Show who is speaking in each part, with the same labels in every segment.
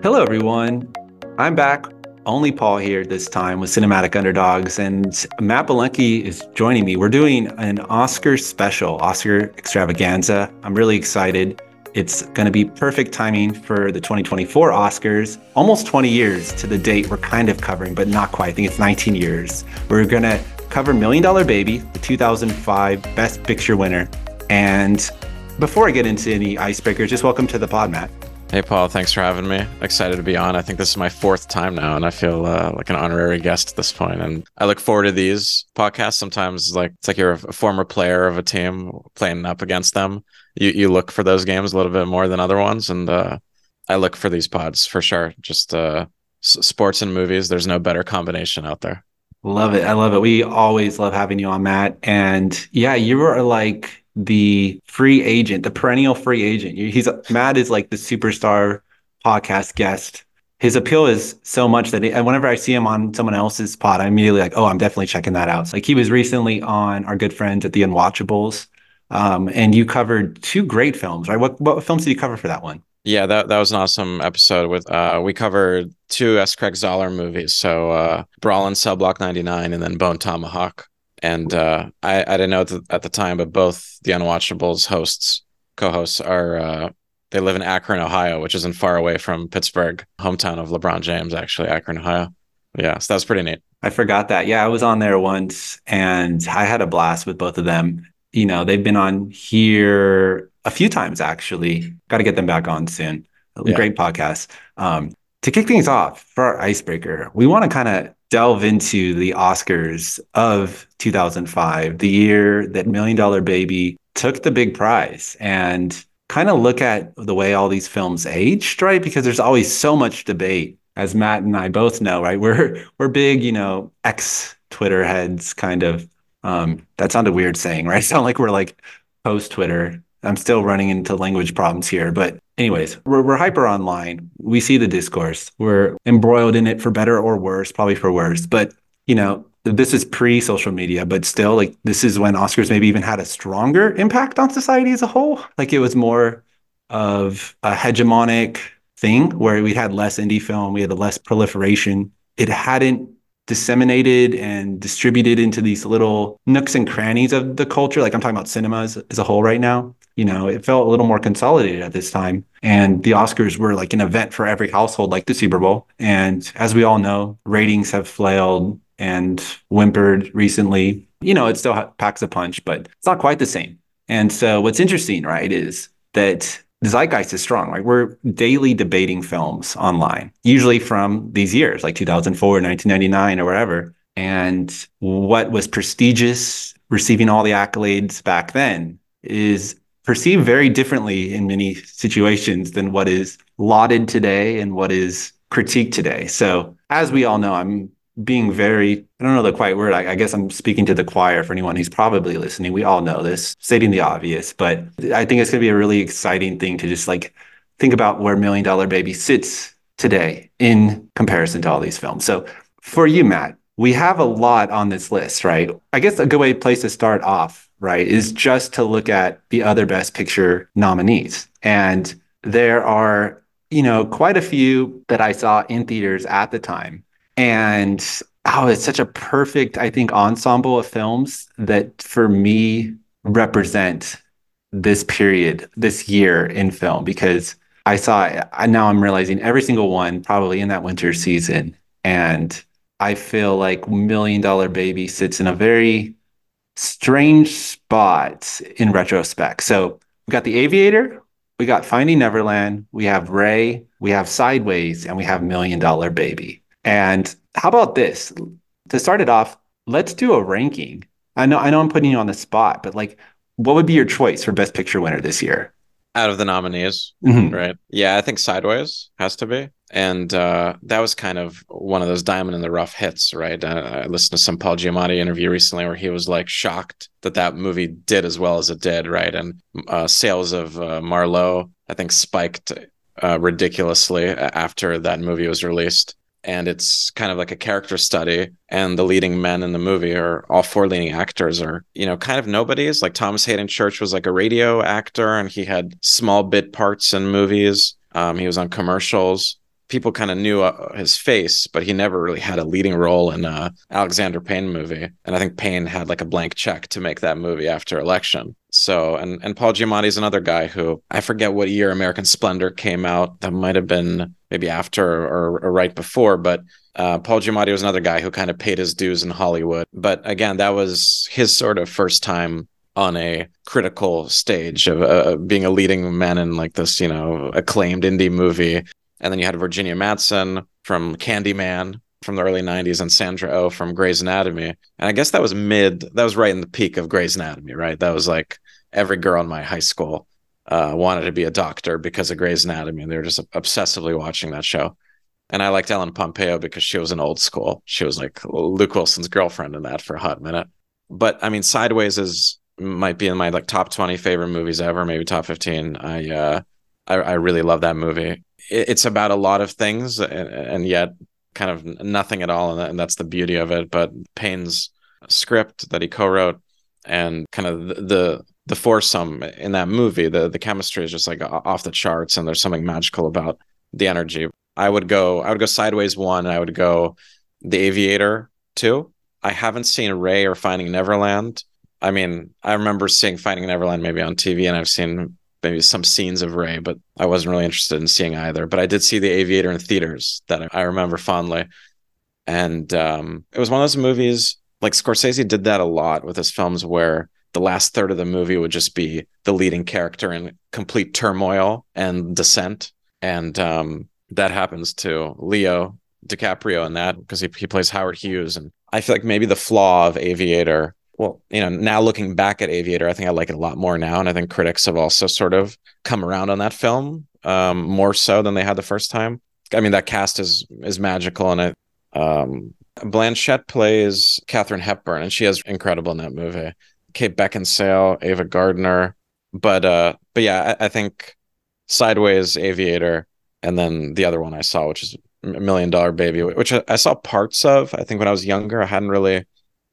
Speaker 1: Hello, everyone. I'm back. Only Paul here this time with Cinematic Underdogs, and Matt Belenky is joining me. We're doing an Oscar special, Oscar extravaganza. I'm really excited. It's going to be perfect timing for the 2024 Oscars. Almost 20 years to the date we're kind of covering, but not quite. I think it's 19 years. We're going to cover Million Dollar Baby, the 2005 Best Picture winner. And before I get into any icebreakers, just welcome to the pod, Matt.
Speaker 2: Hey, Paul. Thanks for having me. Excited to be on. I think this is my fourth time now, and I feel uh, like an honorary guest at this point. And I look forward to these podcasts. Sometimes, like it's like you're a former player of a team playing up against them. You you look for those games a little bit more than other ones, and uh, I look for these pods for sure. Just uh, sports and movies. There's no better combination out there.
Speaker 1: Love it. I love it. We always love having you on, Matt. And yeah, you were like the free agent, the perennial free agent. He's Matt is like the superstar podcast guest. His appeal is so much that and whenever I see him on someone else's pod, I'm immediately like, oh, I'm definitely checking that out. So like he was recently on our good friends at the Unwatchables, um, and you covered two great films, right? What what films did you cover for that one?
Speaker 2: Yeah, that that was an awesome episode. With uh, we covered two S. Craig Zahler movies, so uh, Brawl in Cell Block 99 and then Bone Tomahawk and uh, I, I didn't know at the, at the, time, but both the Unwatchables hosts, co-hosts, are uh, they live in Akron, Ohio, which isn't far away from Pittsburgh, hometown of LeBron James, actually, Akron, Ohio. Yeah, so that was pretty neat.
Speaker 1: I forgot that. Yeah, I was on there once, and I had a blast with both of them. You know, they've been on here a few times actually. Got to get them back on soon. Yeah. Great podcast. Um, to kick things off for our icebreaker, we want to kind of delve into the Oscars of 2005, the year that Million Dollar Baby took the big prize, and kind of look at the way all these films aged, right? Because there's always so much debate, as Matt and I both know, right? We're we're big, you know, ex Twitter heads, kind of. Um, that sounded weird saying, right? Sound like we're like post Twitter. I'm still running into language problems here, but anyways, we're, we're hyper online. We see the discourse. We're embroiled in it for better or worse, probably for worse. But, you know, this is pre social media, but still, like, this is when Oscars maybe even had a stronger impact on society as a whole. Like, it was more of a hegemonic thing where we had less indie film, we had less proliferation. It hadn't disseminated and distributed into these little nooks and crannies of the culture. Like I'm talking about cinemas as a whole right now. You know, it felt a little more consolidated at this time. And the Oscars were like an event for every household, like the Super Bowl. And as we all know, ratings have flailed and whimpered recently. You know, it still packs a punch, but it's not quite the same. And so what's interesting, right, is that the zeitgeist is strong. Like we're daily debating films online, usually from these years, like 2004, 1999, or wherever. And what was prestigious, receiving all the accolades back then, is perceived very differently in many situations than what is lauded today and what is critiqued today. So, as we all know, I'm being very, I don't know the quiet word. I, I, guess I'm speaking to the choir for anyone who's probably listening. We all know this, stating the obvious, but I think it's going to be a really exciting thing to just like think about where Million Dollar Baby sits today in comparison to all these films. So for you, Matt, we have a lot on this list, right? I guess a good way place to start off, right, is just to look at the other Best Picture nominees. And there are, you know, quite a few that I saw in theaters at the time and oh, it's such a perfect, I think, ensemble of films that for me represent this period, this year in film, because I saw, I, now I'm realizing every single one probably in that winter season. And I feel like Million Dollar Baby sits in a very strange spot in retrospect. So we got The Aviator, we got Finding Neverland, we have Ray, we have Sideways, and we have Million Dollar Baby. And how about this? To start it off, let's do a ranking. I know I know I'm putting you on the spot, but like what would be your choice for best picture winner this year?
Speaker 2: Out of the nominees, mm-hmm. right? Yeah, I think Sideways has to be. And uh, that was kind of one of those diamond in the rough hits, right? Uh, I listened to some Paul Giamatti interview recently where he was like shocked that that movie did as well as it did, right? And uh, sales of uh, Merlot, I think, spiked uh, ridiculously after that movie was released and it's kind of like a character study and the leading men in the movie are all four leading actors are you know kind of nobodies like thomas Haden church was like a radio actor and he had small bit parts in movies um, he was on commercials people kind of knew uh, his face, but he never really had a leading role in a Alexander Payne movie. And I think Payne had like a blank check to make that movie after election. So, and and Paul Giamatti is another guy who I forget what year American Splendor came out. That might have been maybe after or, or right before, but uh, Paul Giamatti was another guy who kind of paid his dues in Hollywood. But again, that was his sort of first time on a critical stage of uh, being a leading man in like this, you know, acclaimed indie movie. And then you had Virginia Madsen from Candyman from the early 90s and Sandra O oh from Grey's Anatomy. And I guess that was mid, that was right in the peak of Grey's Anatomy, right? That was like every girl in my high school uh, wanted to be a doctor because of Grey's Anatomy. And they were just obsessively watching that show. And I liked Ellen Pompeo because she was an old school. She was like Luke Wilson's girlfriend in that for a hot minute. But I mean, Sideways is might be in my like top 20 favorite movies ever, maybe top 15. I uh I, I really love that movie. It, it's about a lot of things and, and yet kind of nothing at all and, that's the beauty of it, but Payne's script that he co-wrote and kind of the, the the foursome in that movie, the the chemistry is just like off the charts and there's something magical about the energy. I would go I would go Sideways 1 and I would go The Aviator 2. I haven't seen Ray or Finding Neverland I mean, I remember seeing Finding Neverland maybe on TV, and I've seen maybe some scenes of Ray, but I wasn't really interested in seeing either. But I did see The Aviator in theaters that I remember fondly, and um, it was one of those movies. Like Scorsese did that a lot with his films, where the last third of the movie would just be the leading character in complete turmoil and descent, and um, that happens to Leo DiCaprio in that because he, he plays Howard Hughes, and I feel like maybe the flaw of Aviator well, you know, now looking back at Aviator, I think I like it a lot more now, and I think critics have also sort of come around on that film um, more so than they had the first time. I mean, that cast is is magical, and it. Um, plays Katharine Hepburn, and she is incredible in that movie. Kate Beckinsale, Ava Gardner, but uh, but yeah, I, I think Sideways, Aviator, and then the other one I saw, which is Million Dollar Baby, which I, I saw parts of. I think when I was younger, I hadn't really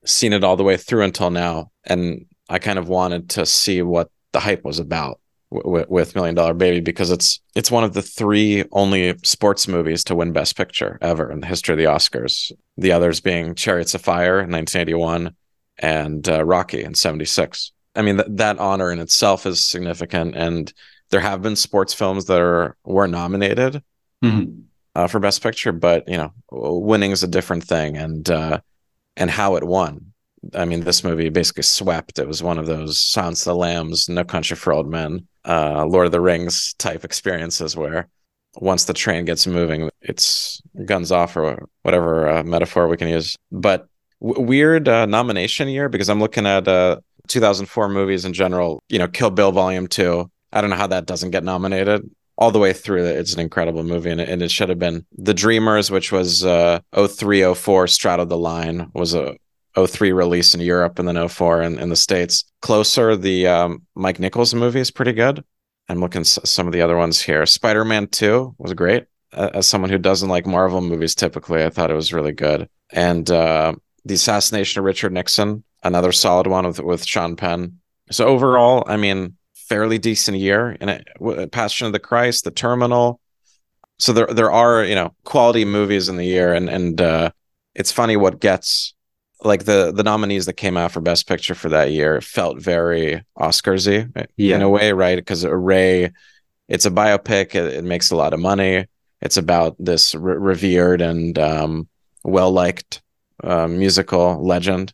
Speaker 2: seen it all the way through until now, and I kind of wanted to see what the hype was about w- with Million Dollar Baby because it's it's one of the three only sports movies to win Best Picture ever in the history of the Oscars. The others being Chariots of Fire in 1981 and uh, Rocky in 76. I mean th- that honor in itself is significant, and there have been sports films that are were nominated. Mm-hmm. Uh, for best picture but you know winning is a different thing and uh, and how it won. I mean, this movie basically swept. It was one of those Silence of the Lambs, No Country for Old Men, uh, Lord of the Rings type experiences where once the train gets moving, it's guns off or whatever uh, metaphor we can use. But w- weird uh, nomination year because I'm looking at uh, 2004 movies in general. You know, Kill Bill Volume Two. I don't know how that doesn't get nominated all the way through it's an incredible movie and it, and it should have been the dreamers which was uh 0304 straddled the line was a 03 release in europe and then 04 in, in the states. Closer the um, mike nichols movie is pretty good. I'm looking some of the other ones here. Spider-man 2 was great. As someone who doesn't like marvel movies typically i thought it was really good. And uh, the assassination of richard nixon another solid one with with sean penn. So overall i mean fairly decent year in it. Passion of the Christ, The Terminal. So there there are you know quality movies in the year, and and uh, it's funny what gets like the the nominees that came out for Best Picture for that year felt very Oscarsy yeah. in a way, right? Because Ray, it's a biopic. It, it, makes a lot of money. It's about this re- revered and um, well liked uh, musical legend,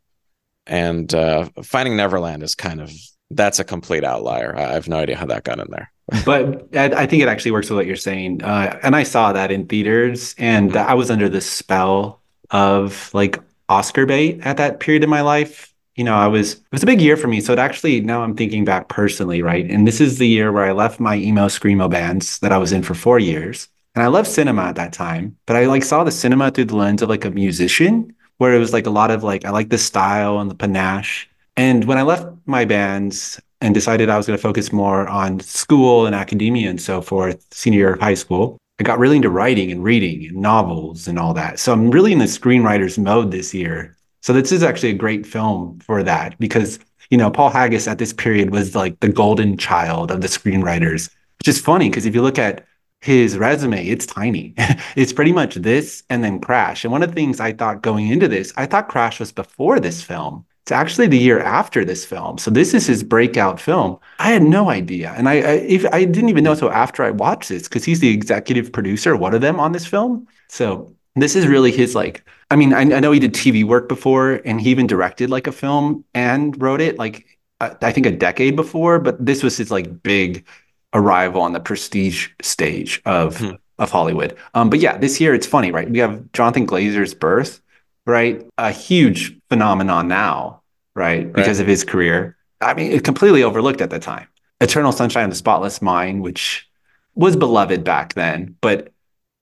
Speaker 2: and uh, Finding Neverland is kind of that's a complete outlier. I have no idea how that got in there.
Speaker 1: but I, think it actually works with what you're saying. Uh, and I saw that in theaters, and mm-hmm. I was under the spell of like Oscar bait at that period in my life. You know, I was it was a big year for me. So it actually now I'm thinking back personally, right? And this is the year where I left my emo screamo bands that I was in for four years. And I loved cinema at that time, but I like saw the cinema through the lens of like a musician, where it was like a lot of like I like the style and the panache and when I left my bands and decided I was going to focus more on school and academia and so forth, senior year of high school, I got really into writing and reading and novels and all that. So I'm really in the screenwriter's mode this year. So this is actually a great film for that because, you know, Paul Haggis at this period was like the golden child of the screenwriters, which is funny because if you look at his resume, it's tiny. it's pretty much this and then Crash. And one of the things I thought going into this, I thought Crash was before this film. It's actually the year after this film. So this is his breakout film. I had no idea. And I I, if, I didn't even know until after I watched this because he's the executive producer, one of them on this film. So this is really his like I mean, I, I know he did TV work before and he even directed like a film and wrote it like I think a decade before, but this was his like big arrival on the prestige stage of hmm. of Hollywood. Um, but yeah, this year it's funny, right? We have Jonathan Glazer's birth, right? A huge phenomenon now, right? right? Because of his career. I mean, it completely overlooked at the time. Eternal Sunshine of the Spotless Mind, which was beloved back then, but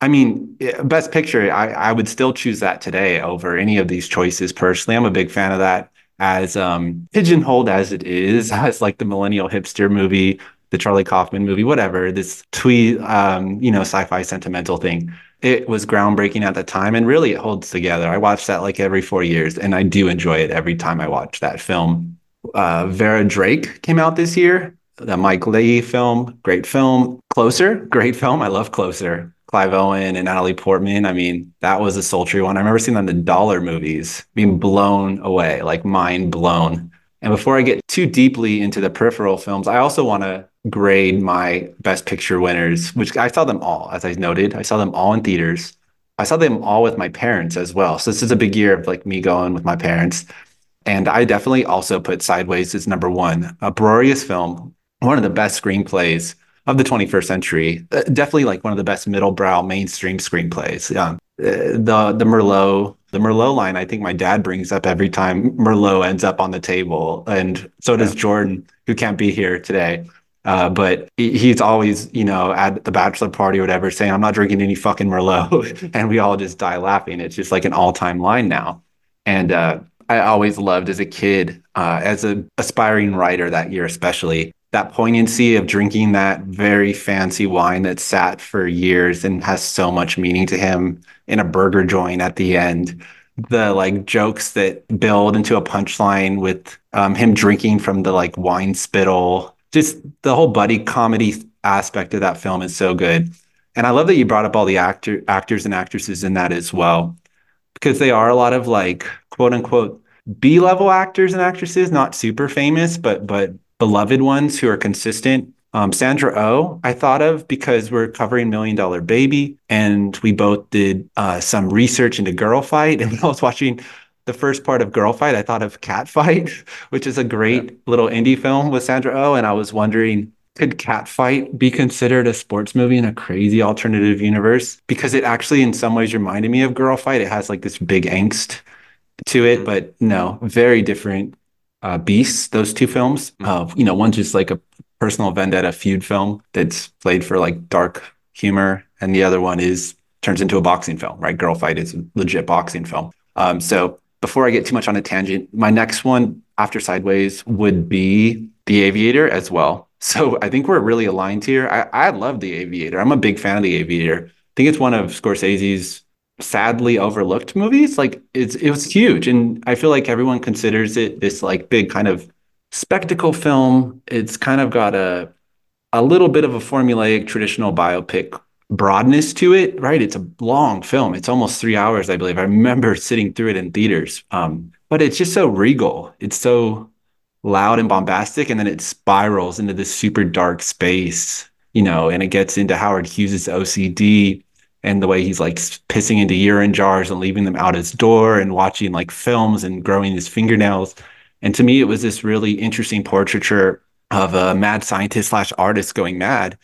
Speaker 1: I mean, best picture, I, I would still choose that today over any of these choices personally. I'm a big fan of that as um, pigeonholed as it is, as like the millennial hipster movie the Charlie Kaufman movie, whatever, this twee, um, you know, sci-fi sentimental thing. It was groundbreaking at the time, and really it holds together. I watch that like every four years, and I do enjoy it every time I watch that film. Uh, Vera Drake came out this year, the Mike Leigh film, great film. Closer, great film. I love Closer. Clive Owen and Natalie Portman. I mean, that was a sultry one. I remember seeing that in the dollar movies, being blown away, like mind blown. And before I get too deeply into the peripheral films, I also want to grade my best picture winners, which I saw them all, as I noted. I saw them all in theaters. I saw them all with my parents as well. So this is a big year of like me going with my parents. And I definitely also put Sideways as number one, a Brorious film, one of the best screenplays of the 21st century. Uh, definitely like one of the best middle brow mainstream screenplays. Yeah. Uh, the the Merlot the Merlot line, I think my dad brings up every time Merlot ends up on the table, and so does yeah. Jordan, who can't be here today. Uh, but he's always, you know, at the bachelor party or whatever, saying, "I'm not drinking any fucking Merlot," and we all just die laughing. It's just like an all-time line now. And uh, I always loved as a kid, uh, as an aspiring writer that year, especially that poignancy of drinking that very fancy wine that sat for years and has so much meaning to him in a burger joint at the end the like jokes that build into a punchline with um, him drinking from the like wine spittle just the whole buddy comedy aspect of that film is so good and i love that you brought up all the actor actors and actresses in that as well because they are a lot of like quote unquote b level actors and actresses not super famous but but beloved ones who are consistent. Um, Sandra Oh, I thought of because we're covering Million Dollar Baby, and we both did uh, some research into Girl Fight, And I was watching the first part of Girl Fight, I thought of Cat Fight, which is a great yeah. little indie film with Sandra Oh. And I was wondering, could Cat Fight be considered a sports movie in a crazy alternative universe? Because it actually, in some ways, reminded me of Girl Fight. It has like this big angst to it, mm-hmm. but no, very different uh, Beasts, those two films. Mm-hmm. Uh, you know, one's just like a personal vendetta feud film that's played for like dark humor, and the other one is turns into a boxing film, right? Girl Fight is a legit boxing film. Um, so before I get too much on a tangent, my next one after Sideways would be The Aviator as well. So I think we're really aligned here. I, I love The Aviator. I'm a big fan of The Aviator. I think it's one of Scorsese's sadly overlooked movies. Like it's it was huge, and I feel like everyone considers it this like big kind of spectacle film. It's kind of got a a little bit of a formulaic traditional biopic broadness to it, right? It's a long film. It's almost three hours, I believe. I remember sitting through it in theaters. Um, but it's just so regal. It's so loud and bombastic, and then it spirals into this super dark space, you know, and it gets into Howard Hughes's OCD and the way he's like pissing into urine jars and leaving them out his door and watching like films and growing his fingernails. And to me, it was this really interesting portraiture of a mad scientist slash artist going mad.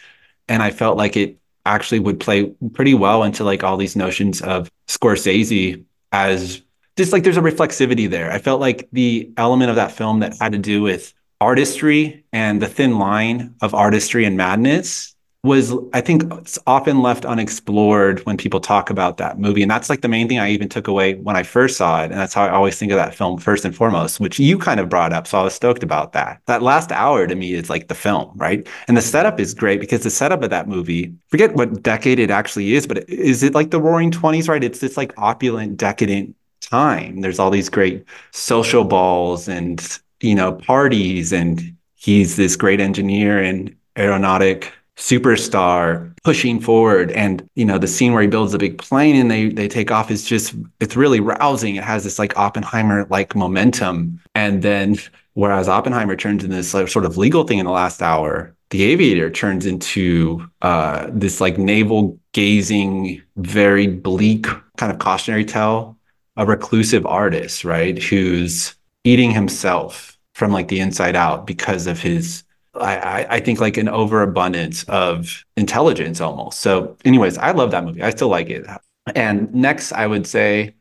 Speaker 1: And I felt like it actually would play pretty well into like all these notions of Scorsese as just like there's a reflexivity there. I felt like the element of that film that had to do with artistry and the thin line of artistry and madness was I think it's often left unexplored when people talk about that movie. And that's like the main thing I even took away when I first saw it. And that's how I always think of that film first and foremost, which you kind of brought up. So I was stoked about that. That last hour to me is like the film, right? And the setup is great because the setup of that movie, forget what decade it actually is, but is it like the roaring 20s, right? It's this like opulent, decadent time. There's all these great social balls and, you know, parties. And he's this great engineer and aeronautic superstar pushing forward. And you know the scene where he builds a big plane and they they take off is just it's really rousing. It has this like oppenheimer like momentum. And then whereas oppenheimer turns into this like, sort of legal thing in the last hour the aviator turns into uh, this like navel gazing very bleak kind of cautionary tale a reclusive artist right who's eating himself from like the inside out because of his I, I think like an overabundance of intelligence almost. So, anyways, I love that movie. I still like it. And next, I would say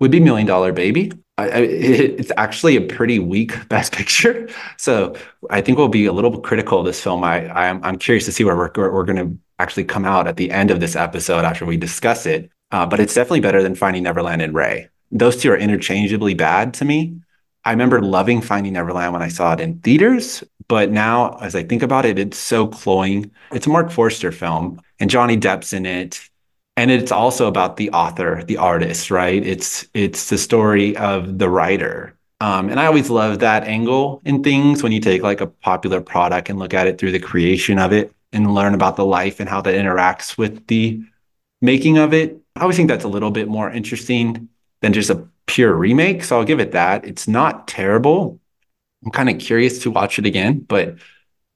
Speaker 1: would be Million Dollar Baby. I, I, it's actually a pretty weak Best Picture, so I think we'll be a little critical of this film. I, I'm I'm curious to see where we're we're going to actually come out at the end of this episode after we discuss it. Uh, but it's definitely better than Finding Neverland and Ray. Those two are interchangeably bad to me. I remember loving Finding Neverland when I saw it in theaters, but now as I think about it, it's so cloying. It's a Marc Forster film, and Johnny Depp's in it, and it's also about the author, the artist, right? It's it's the story of the writer. Um, and I always love that angle in things when you take like a popular product and look at it through the creation of it and learn about the life and how that interacts with the making of it. I always think that's a little bit more interesting than just a pure remake. So I'll give it that. It's not terrible. I'm kind of curious to watch it again, but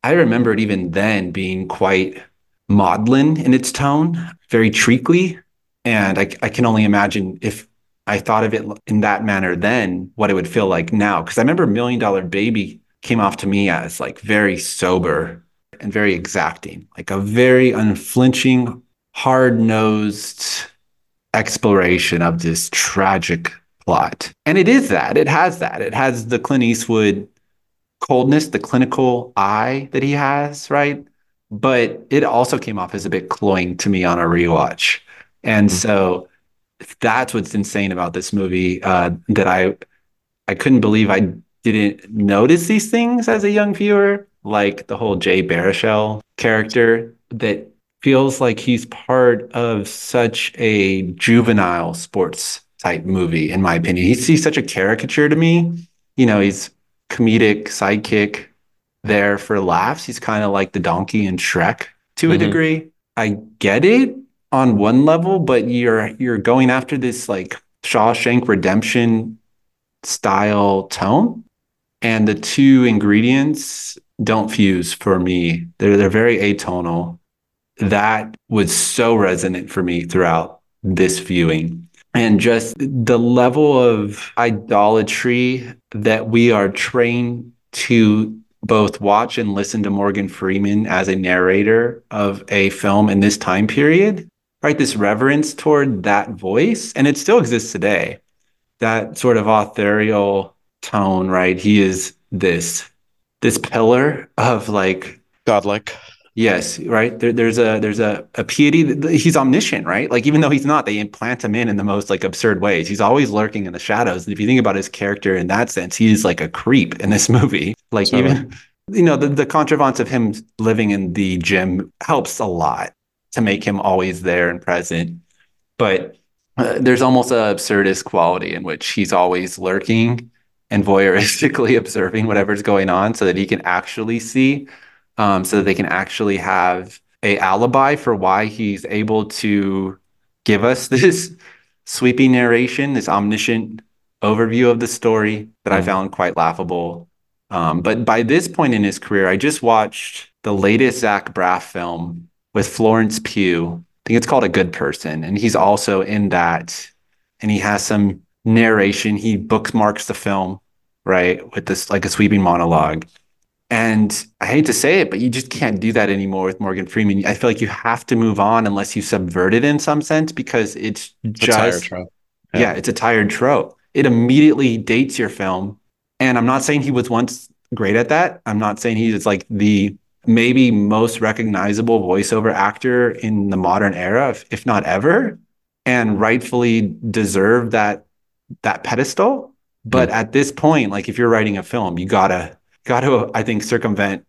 Speaker 1: I remember it even then being quite maudlin in its tone, very treacly. And I, I can only imagine if I thought of it in that manner then, what it would feel like now. Because I remember Million Dollar Baby came off to me as like very sober and very exacting, like a very unflinching, hard nosed exploration of this tragic plot. And it is that. It has that. It has the Clint Eastwood coldness, the clinical eye that he has, right? But it also came off as a bit cloying to me on a rewatch. And mm-hmm. so that's what's insane about this movie uh, that I I couldn't believe I didn't notice these things as a young viewer, like the whole Jay Baruchel character that feels like he's part of such a juvenile sports type movie, in my opinion. He's, he's such a caricature to me. You know, he's comedic sidekick there for laughs. He's kind of like the donkey in Shrek to mm-hmm. a degree. I get it on one level, but you're you're going after this like Shawshank Redemption style tone, and the two ingredients don't fuse for me. They're they're very atonal that was so resonant for me throughout this viewing. And just the level of idolatry that we are trained to both watch and listen to Morgan Freeman as a narrator of a film in this time period, right? This reverence toward that voice, and it still exists today. That sort of authorial tone, right? He is this this pillar of like
Speaker 2: godlike
Speaker 1: Yes, right. There, there's a there's a, a piety. He's omniscient, right? Like even though he's not, they implant him in in the most like absurd ways. He's always lurking in the shadows. And if you think about his character in that sense, he's like a creep in this movie. Like so, even you know the the contrivance of him living in the gym helps a lot to make him always there and present. But uh, there's almost an absurdist quality in which he's always lurking and voyeuristically observing whatever's going on, so that he can actually see um, so that they can actually have a alibi for why he's able to give us this sweeping narration, this omniscient overview of the story that mm I found quite laughable. Um, but by this point in his career, I just watched the latest Zach Braff film with Florence Pugh. I think it's called A Good Person. And he's also in that. And he has some narration. He bookmarks the film, right, with this like a sweeping monologue. And I hate to say it, but you just can't do that anymore with Morgan Freeman. I feel like you have to move on unless you subvert it in some sense because it's just yeah. yeah, it's a tired trope. It immediately dates your film. And I'm not saying he was once great at that. I'm not saying he's like the maybe most recognizable voiceover actor in the modern era, if, if not ever, and rightfully deserve that that pedestal. But mm. at this point, like if you're writing a film, you gotta got to, I think, circumvent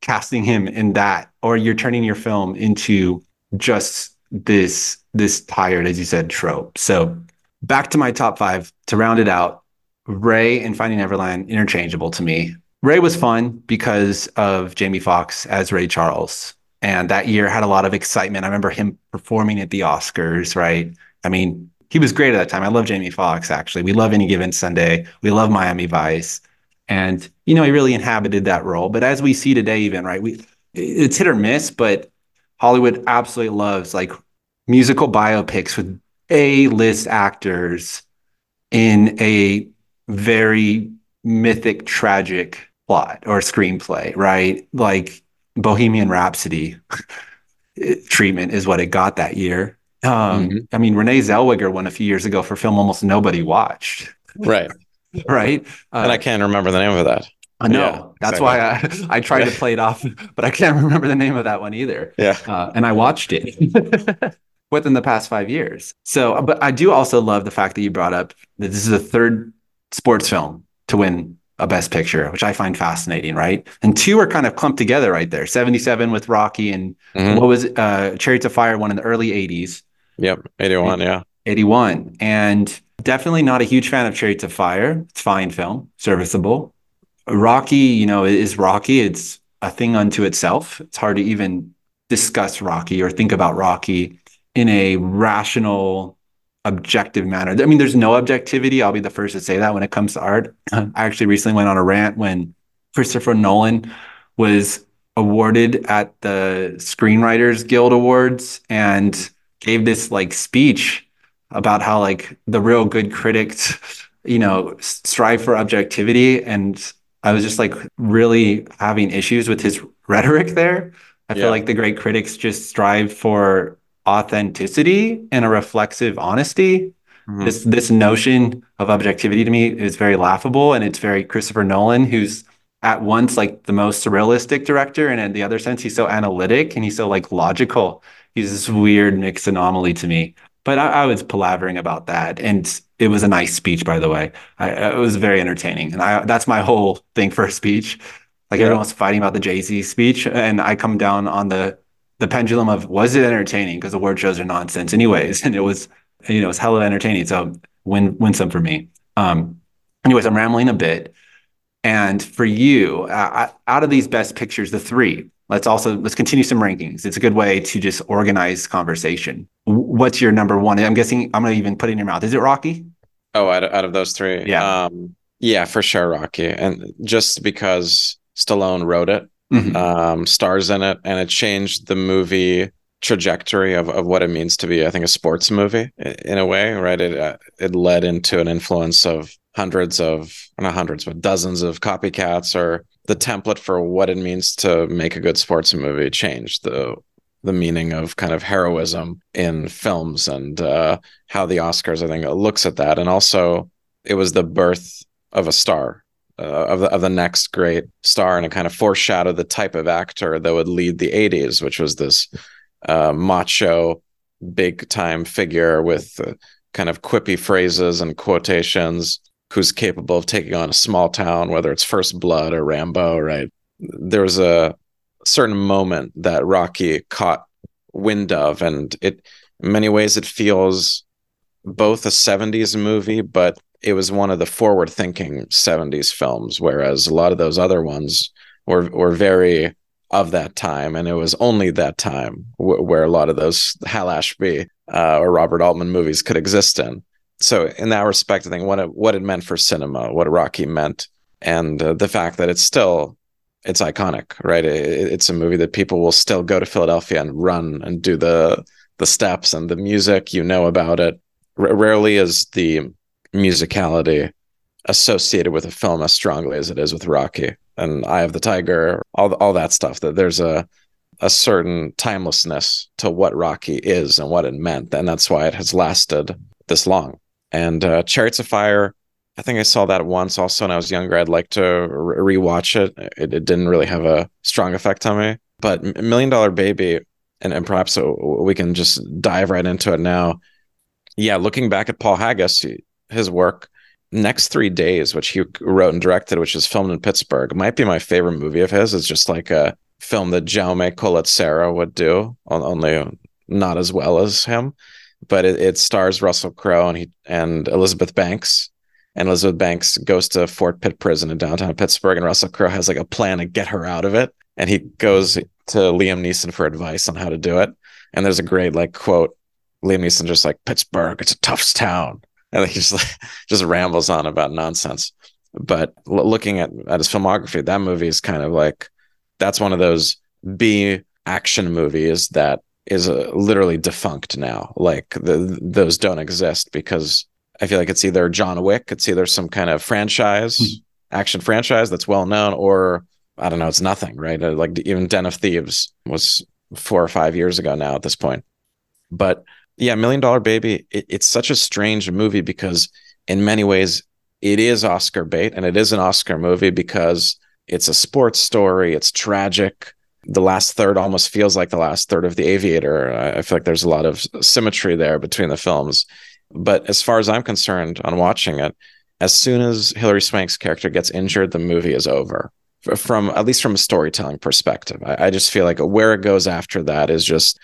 Speaker 1: casting him in that, or you're turning your film into just this this tired, as you said, trope. So back to my top five to round it out. Ray and Finding Neverland interchangeable to me. Ray was fun because of Jamie Foxx as Ray Charles. And that year had a lot of excitement. I remember him performing at the Oscars, right? I mean, he was great at that time. I love Jamie Foxx, actually. We love Any Given Sunday. We love Miami Vice. And, you know, he really inhabited that role. But as we see today, even, right, we it's hit or miss, but Hollywood absolutely loves like musical biopics with A-list actors in a very mythic, tragic plot or screenplay, right? Like Bohemian Rhapsody treatment is what it got that year. Um, mm-hmm. I mean, Renee Zellweger won a few years ago for a film almost nobody watched.
Speaker 2: Right.
Speaker 1: right.
Speaker 2: Uh, and I can't remember the name of that.
Speaker 1: I know. Yeah, That's why I, I tried to play it off, but I can't remember the name of that one either.
Speaker 2: Yeah.
Speaker 1: Uh, and I watched it within the past five years. So, but I do also love the fact that you brought up that this is the third sports film to win a best picture, which I find fascinating, right? And two are kind of clumped together right there 77 with Rocky and mm-hmm. what was uh, Chariots of Fire, one in the early 80s.
Speaker 2: Yep. 81. Yeah.
Speaker 1: 81. And definitely not a huge fan of Chariots of Fire. It's fine film, serviceable. Rocky, you know, is Rocky. It's a thing unto itself. It's hard to even discuss Rocky or think about Rocky in a rational objective manner. I mean, there's no objectivity. I'll be the first to say that when it comes to art. I actually recently went on a rant when Christopher Nolan was awarded at the Screenwriters Guild Awards and gave this like speech about how like the real good critics, you know, strive for objectivity. And I was just like really having issues with his rhetoric there. I yeah. feel like the great critics just strive for authenticity and a reflexive honesty. Mm-hmm. This this notion of objectivity to me is very laughable, and it's very Christopher Nolan, who's at once like the most surrealistic director, and in the other sense, he's so analytic and he's so like logical. He's this weird mixed anomaly to me. But I, I was palavering about that, and it was a nice speech, by the way. I, it was very entertaining, and I that's my whole thing for a speech. Like yeah. everyone's fighting about the Jay Z speech, and I come down on the the pendulum of was it entertaining because the award shows are nonsense anyways and it was you know it it's hella entertaining so win win some for me um anyways i'm rambling a bit and for you uh, out of these best pictures the three let's also let's continue some rankings it's a good way to just organize conversation what's your number one? I'm guessing i'm gonna even put it in your mouth. Is it rocky?
Speaker 2: Oh out of, out of those three.
Speaker 1: Yeah. Um
Speaker 2: yeah for sure rocky. And just because stallone wrote it mm-hmm. um, stars in it, and it changed the movie trajectory of, of what it means to be, I think, a sports movie in a way, right? It uh, it led into an influence of hundreds of not hundreds, but dozens of copycats, or the template for what it means to make a good sports movie changed the the meaning of kind of heroism in films and uh, how the Oscars, I think, looks at that, and also it was the birth of a star uh, of the of the next great star, and it kind of foreshadowed the type of actor that would lead the '80s, which was this uh, macho, big time figure with uh, kind of quippy phrases and quotations, who's capable of taking on a small town, whether it's First Blood or Rambo. Right? There was a certain moment that Rocky caught wind of, and it in many ways it feels both a 70s movie but it was one of the forward thinking 70s films whereas a lot of those other ones were were very of that time and it was only that time w- where a lot of those Hal Ashby uh, or Robert Altman movies could exist in. So in that respect I think what it, what it meant for cinema what Rocky meant and uh, the fact that it's still it's iconic right it, it's a movie that people will still go to Philadelphia and run and do the the steps and the music you know about it R- rarely is the musicality associated with a film as strongly as it is with Rocky and Eye of the Tiger, all all that stuff. That there's a a certain timelessness to what Rocky is and what it meant, and that's why it has lasted this long. And uh, Chariots of Fire, I think I saw that once also when I was younger. I'd like to re- rewatch it. it. It didn't really have a strong effect on me, but Million Dollar Baby, and, and perhaps uh, we can just dive right into it now. Yeah, looking back at Paul Haggis, his work. Next Three Days, which he wrote and directed, which is filmed in Pittsburgh, might be my favorite movie of his. It's just like a film that Jaume Collet-Serra would do, only not as well as him. But it, it stars Russell Crowe and he and Elizabeth Banks. And Elizabeth Banks goes to Fort Pitt prison in downtown Pittsburgh, and Russell Crowe has like a plan to get her out of it. and he goes to Liam Neeson for advice on how to do it. And there's a great like quote. Liam Neeson just like Pittsburgh, it's a tough town, and he just like, just rambles on about nonsense. But l- looking at at his filmography, that movie is kind of like that's one of those B action movies that is uh, literally defunct now. Like the, those don't exist because I feel like it's either John Wick, it's either some kind of franchise, mm. action franchise that's well known, or I don't know, it's nothing, right? Uh, like even Den of Thieves was four or five years ago now at this point. But yeah, Million Dollar Baby, it, it's such a strange movie because in many ways it is Oscar bait and it is an Oscar movie because it's a sports story, it's tragic. The last third almost feels like the last third of The Aviator. I feel like there's a lot of symmetry there between the films. But as far as I'm concerned on watching it, as soon as Hilary Swank's character gets injured, the movie is over. From at least from a storytelling perspective, I, I just feel like where it goes after that is just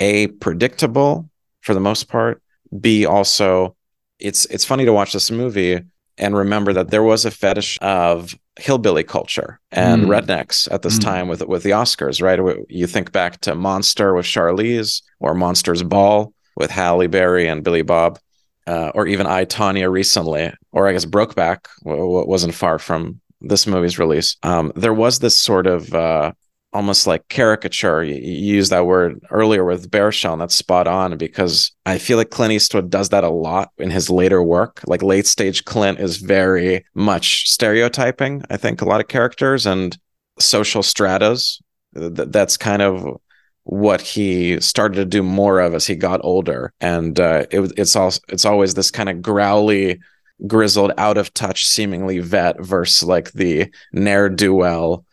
Speaker 2: a predictable for the most part. B also, it's it's funny to watch this movie and remember that there was a fetish of hillbilly culture and mm. rednecks at this mm. time with with the Oscars, right? You think back to Monster with Charlize or Monsters Ball with Halle Berry and Billy Bob uh, or even I Tonya recently, or I guess Brokeback wasn't far from this movie's release. Um, there was this sort of uh, almost like caricature. You, you used that word earlier with Baruchel, and that's spot on because I feel like Clint Eastwood does that a lot in his later work. Like late stage Clint is very much stereotyping, I think, a lot of characters and social stratas. That's kind of what he started to do more of as he got older. And uh, it, it's all it's always this kind of growly grizzled out of touch seemingly vet versus like the ne'er-do-well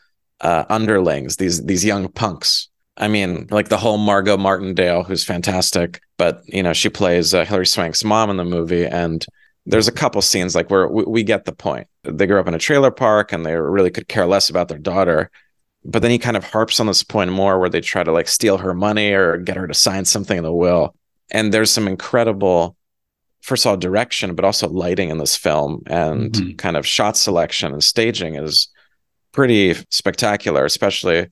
Speaker 2: uh, underlings these these young punks. I mean like the whole margot martindale who's fantastic but you know she plays uh, hilary swank's mom in the movie. And there's a couple scenes like where we, we get the point. They grew up in a trailer park and they really could care less about their daughter but then he kind of harps on this point more where they try to like steal her money or get her to sign something in the will. And there's some incredible, first of all, direction, but also lighting in this film and mm-hmm. kind of shot selection and staging is pretty spectacular, especially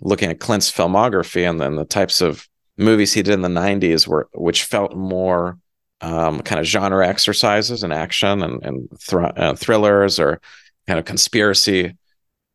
Speaker 2: looking at Clint's filmography and then the types of movies he did in the 90s were which felt more um, kind of genre exercises and action and, and thr- uh, thrillers or kind of conspiracy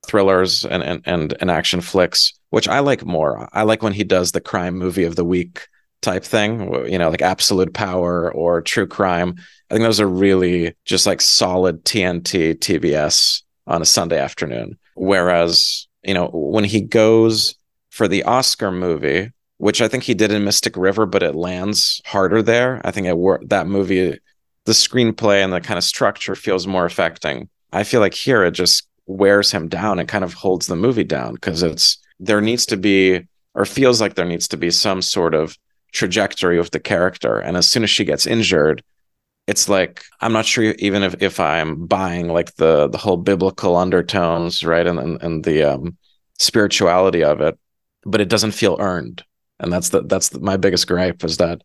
Speaker 2: thrillers and, and and and action flicks, which I like more. I like when he does the crime movie of the week type thing, you know, like Absolute Power or True Crime. I think those are really just like solid TNT TBS on a Sunday afternoon. Whereas, you know, when he goes for the Oscar movie, which I think he did in Mystic River, but it lands harder there. I think it wor- that movie, the screenplay and the kind of structure feels more affecting. I feel like here it just wears him down and kind of holds the movie down because it's there needs to be or feels like there needs to be some sort of trajectory with the character. And as soon as she gets injured it's like i'm not sure even if, if i'm buying like the the whole biblical undertones right and and, and the um, spirituality of it but it doesn't feel earned. And that's the that's the, my biggest gripe is that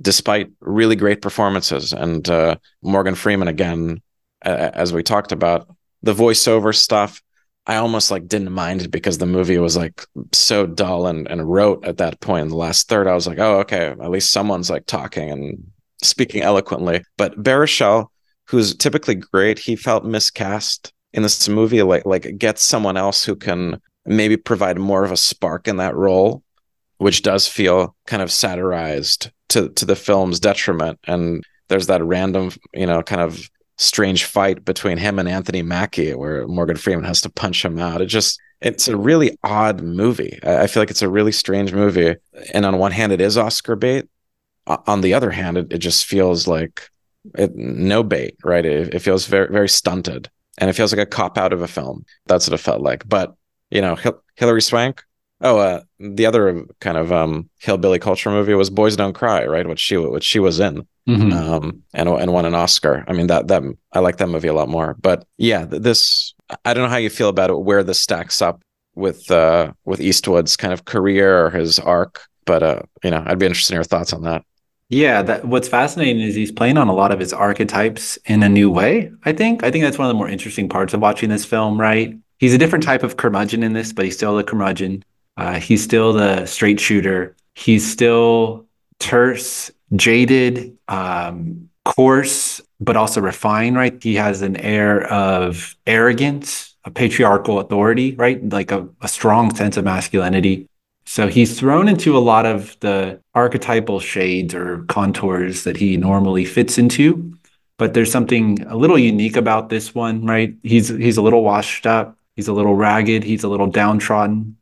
Speaker 2: despite really great performances and uh, morgan freeman again as we talked about the voiceover stuff I almost like didn't mind it because the movie was like so dull and, and rote at that point in the last third. I was like, oh, okay, at least someone's like talking and speaking eloquently. But Baruchel, who's typically great, he felt miscast in this movie. Like like get someone else who can maybe provide more of a spark in that role, which does feel kind of satirized to to the film's detriment. And there's that random, you know, kind of strange fight between him and Anthony Mackie where Morgan Freeman has to punch him out. It just it's a really odd movie. I feel like it's a really strange movie. And on one hand, it is Oscar bait. On the other hand, it, it just feels like it, no bait, right? It, it feels very, very stunted. And it feels like a cop out of a film. That's what it felt like. But, you know, Hil- Hilary Swank, Oh, uh, the other kind of um, hillbilly culture movie was Boys Don't Cry, right? Which she which she was in, mm-hmm. um, and and won an Oscar. I mean that that I like that movie a lot more. But yeah, this I don't know how you feel about it, where this stacks up with uh, with Eastwood's kind of career or his arc. But uh, you know, I'd be interested in your thoughts on that.
Speaker 1: Yeah, that what's fascinating is he's playing on a lot of his archetypes in a new way. I think. I think that's one of the more interesting parts of watching this film, right? he's a different type of curmudgeon in this, but he's still a curmudgeon. Uh, he's still the straight shooter. He's still terse, jaded, um, coarse, but also refined, right? He has an air of arrogance, a patriarchal authority, right? Like a, a strong sense of masculinity. So he's thrown into a lot of the archetypal shades or contours that he normally fits into. But there's something a little unique about this one, right? He's he's a little washed up, he's a little ragged, he's a little downtrodden.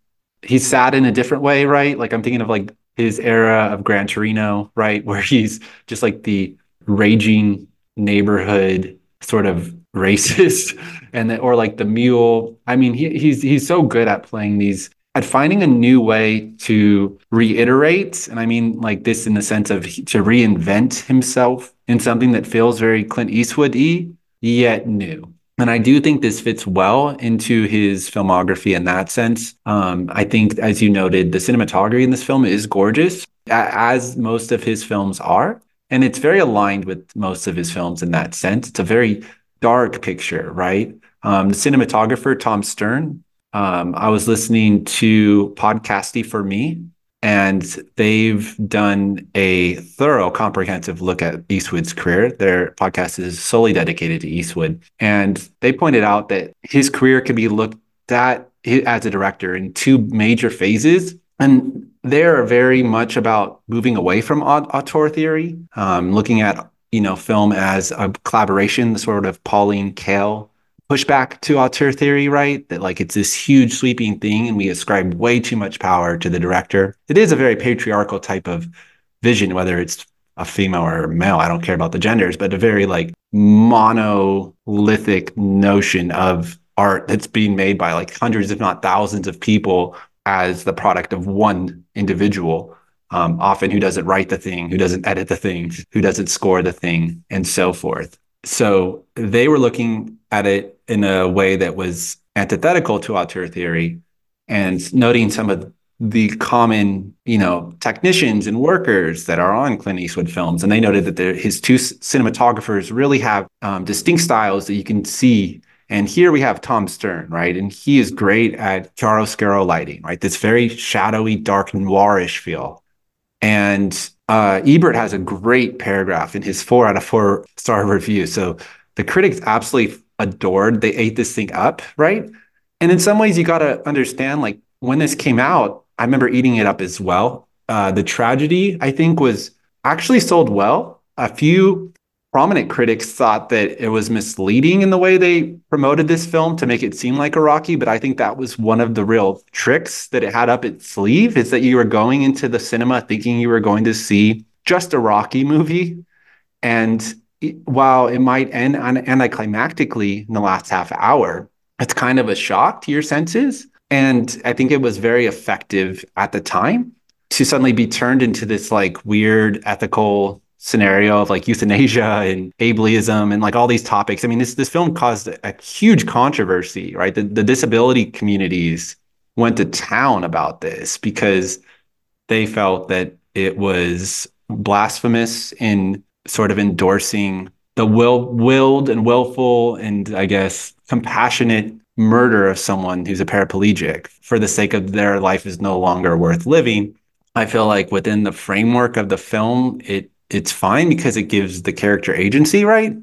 Speaker 1: He's sad in a different way, right? Like I'm thinking of like his era of Gran Torino, right? Where he's just like the raging neighborhood sort of racist and the, or like the mule. I mean, he, he's he's so good at playing these at finding a new way to reiterate and i mean like this in the sense of to reinvent himself in something that feels very clint eastwood-y yet new and i do think this fits well into his filmography in that sense. Um, i think as you noted the cinematography in this film is gorgeous as most of his films are. And it's very aligned with most of his films in that sense. It's a very dark picture right? Um, the cinematographer tom stern um, I was listening to Podcasty for Me, and they've done a thorough, comprehensive look at Eastwood's career. Their podcast is solely dedicated to Eastwood. And they pointed out that his career can be looked at as a director in two major phases. And they're very much about moving away from auteur theory, um, looking at you know film as a collaboration, the sort of Pauline Kael pushback to auteur theory, right? That like it's this huge sweeping thing and we ascribe way too much power to the director. It is a very patriarchal type of vision, whether it's a female or a male. I don't care about the genders, but a very like monolithic notion of art that's being made by like hundreds, if not thousands of people as the product of one individual. Um, often who doesn't write the thing, who doesn't edit the thing, who doesn't score the thing, and so forth. So they were looking at it in a way that was antithetical to auteur theory and noting some of the common, you know, technicians and workers that are on Clint Eastwood films. And they noted that his two cinematographers really have um, distinct styles that you can see. And here we have Tom Stern, right? And he is great at chiaroscuro lighting, right? This very shadowy, dark, noirish feel. And uh, Ebert has a great paragraph in his four out of four star review. So the critics absolutely adored. They ate this thing up, right? And in some ways, you got to understand, like when this came out, I remember eating it up as well. Uh, the tragedy, I think, was actually sold well. A few prominent critics thought that it was misleading in the way they promoted this film to make it seem like a Rocky, but I think that was one of the real tricks that it had up its sleeve is that you were going into the cinema thinking you were going to see just a Rocky movie. And while it might end anticlimactically in the last half hour, it's kind of a shock to your senses. And I think it was very effective at the time to suddenly be turned into this like weird ethical scenario of like euthanasia and ableism and like all these topics. I mean, this this film caused a huge controversy, right? The, the disability communities went to town about this because they felt that it was blasphemous in sort of endorsing the will willed and willful and I guess compassionate murder of someone who's a paraplegic for the sake of their life is no longer worth living. I feel like within the framework of the film, it it's fine because it gives the character agency, right?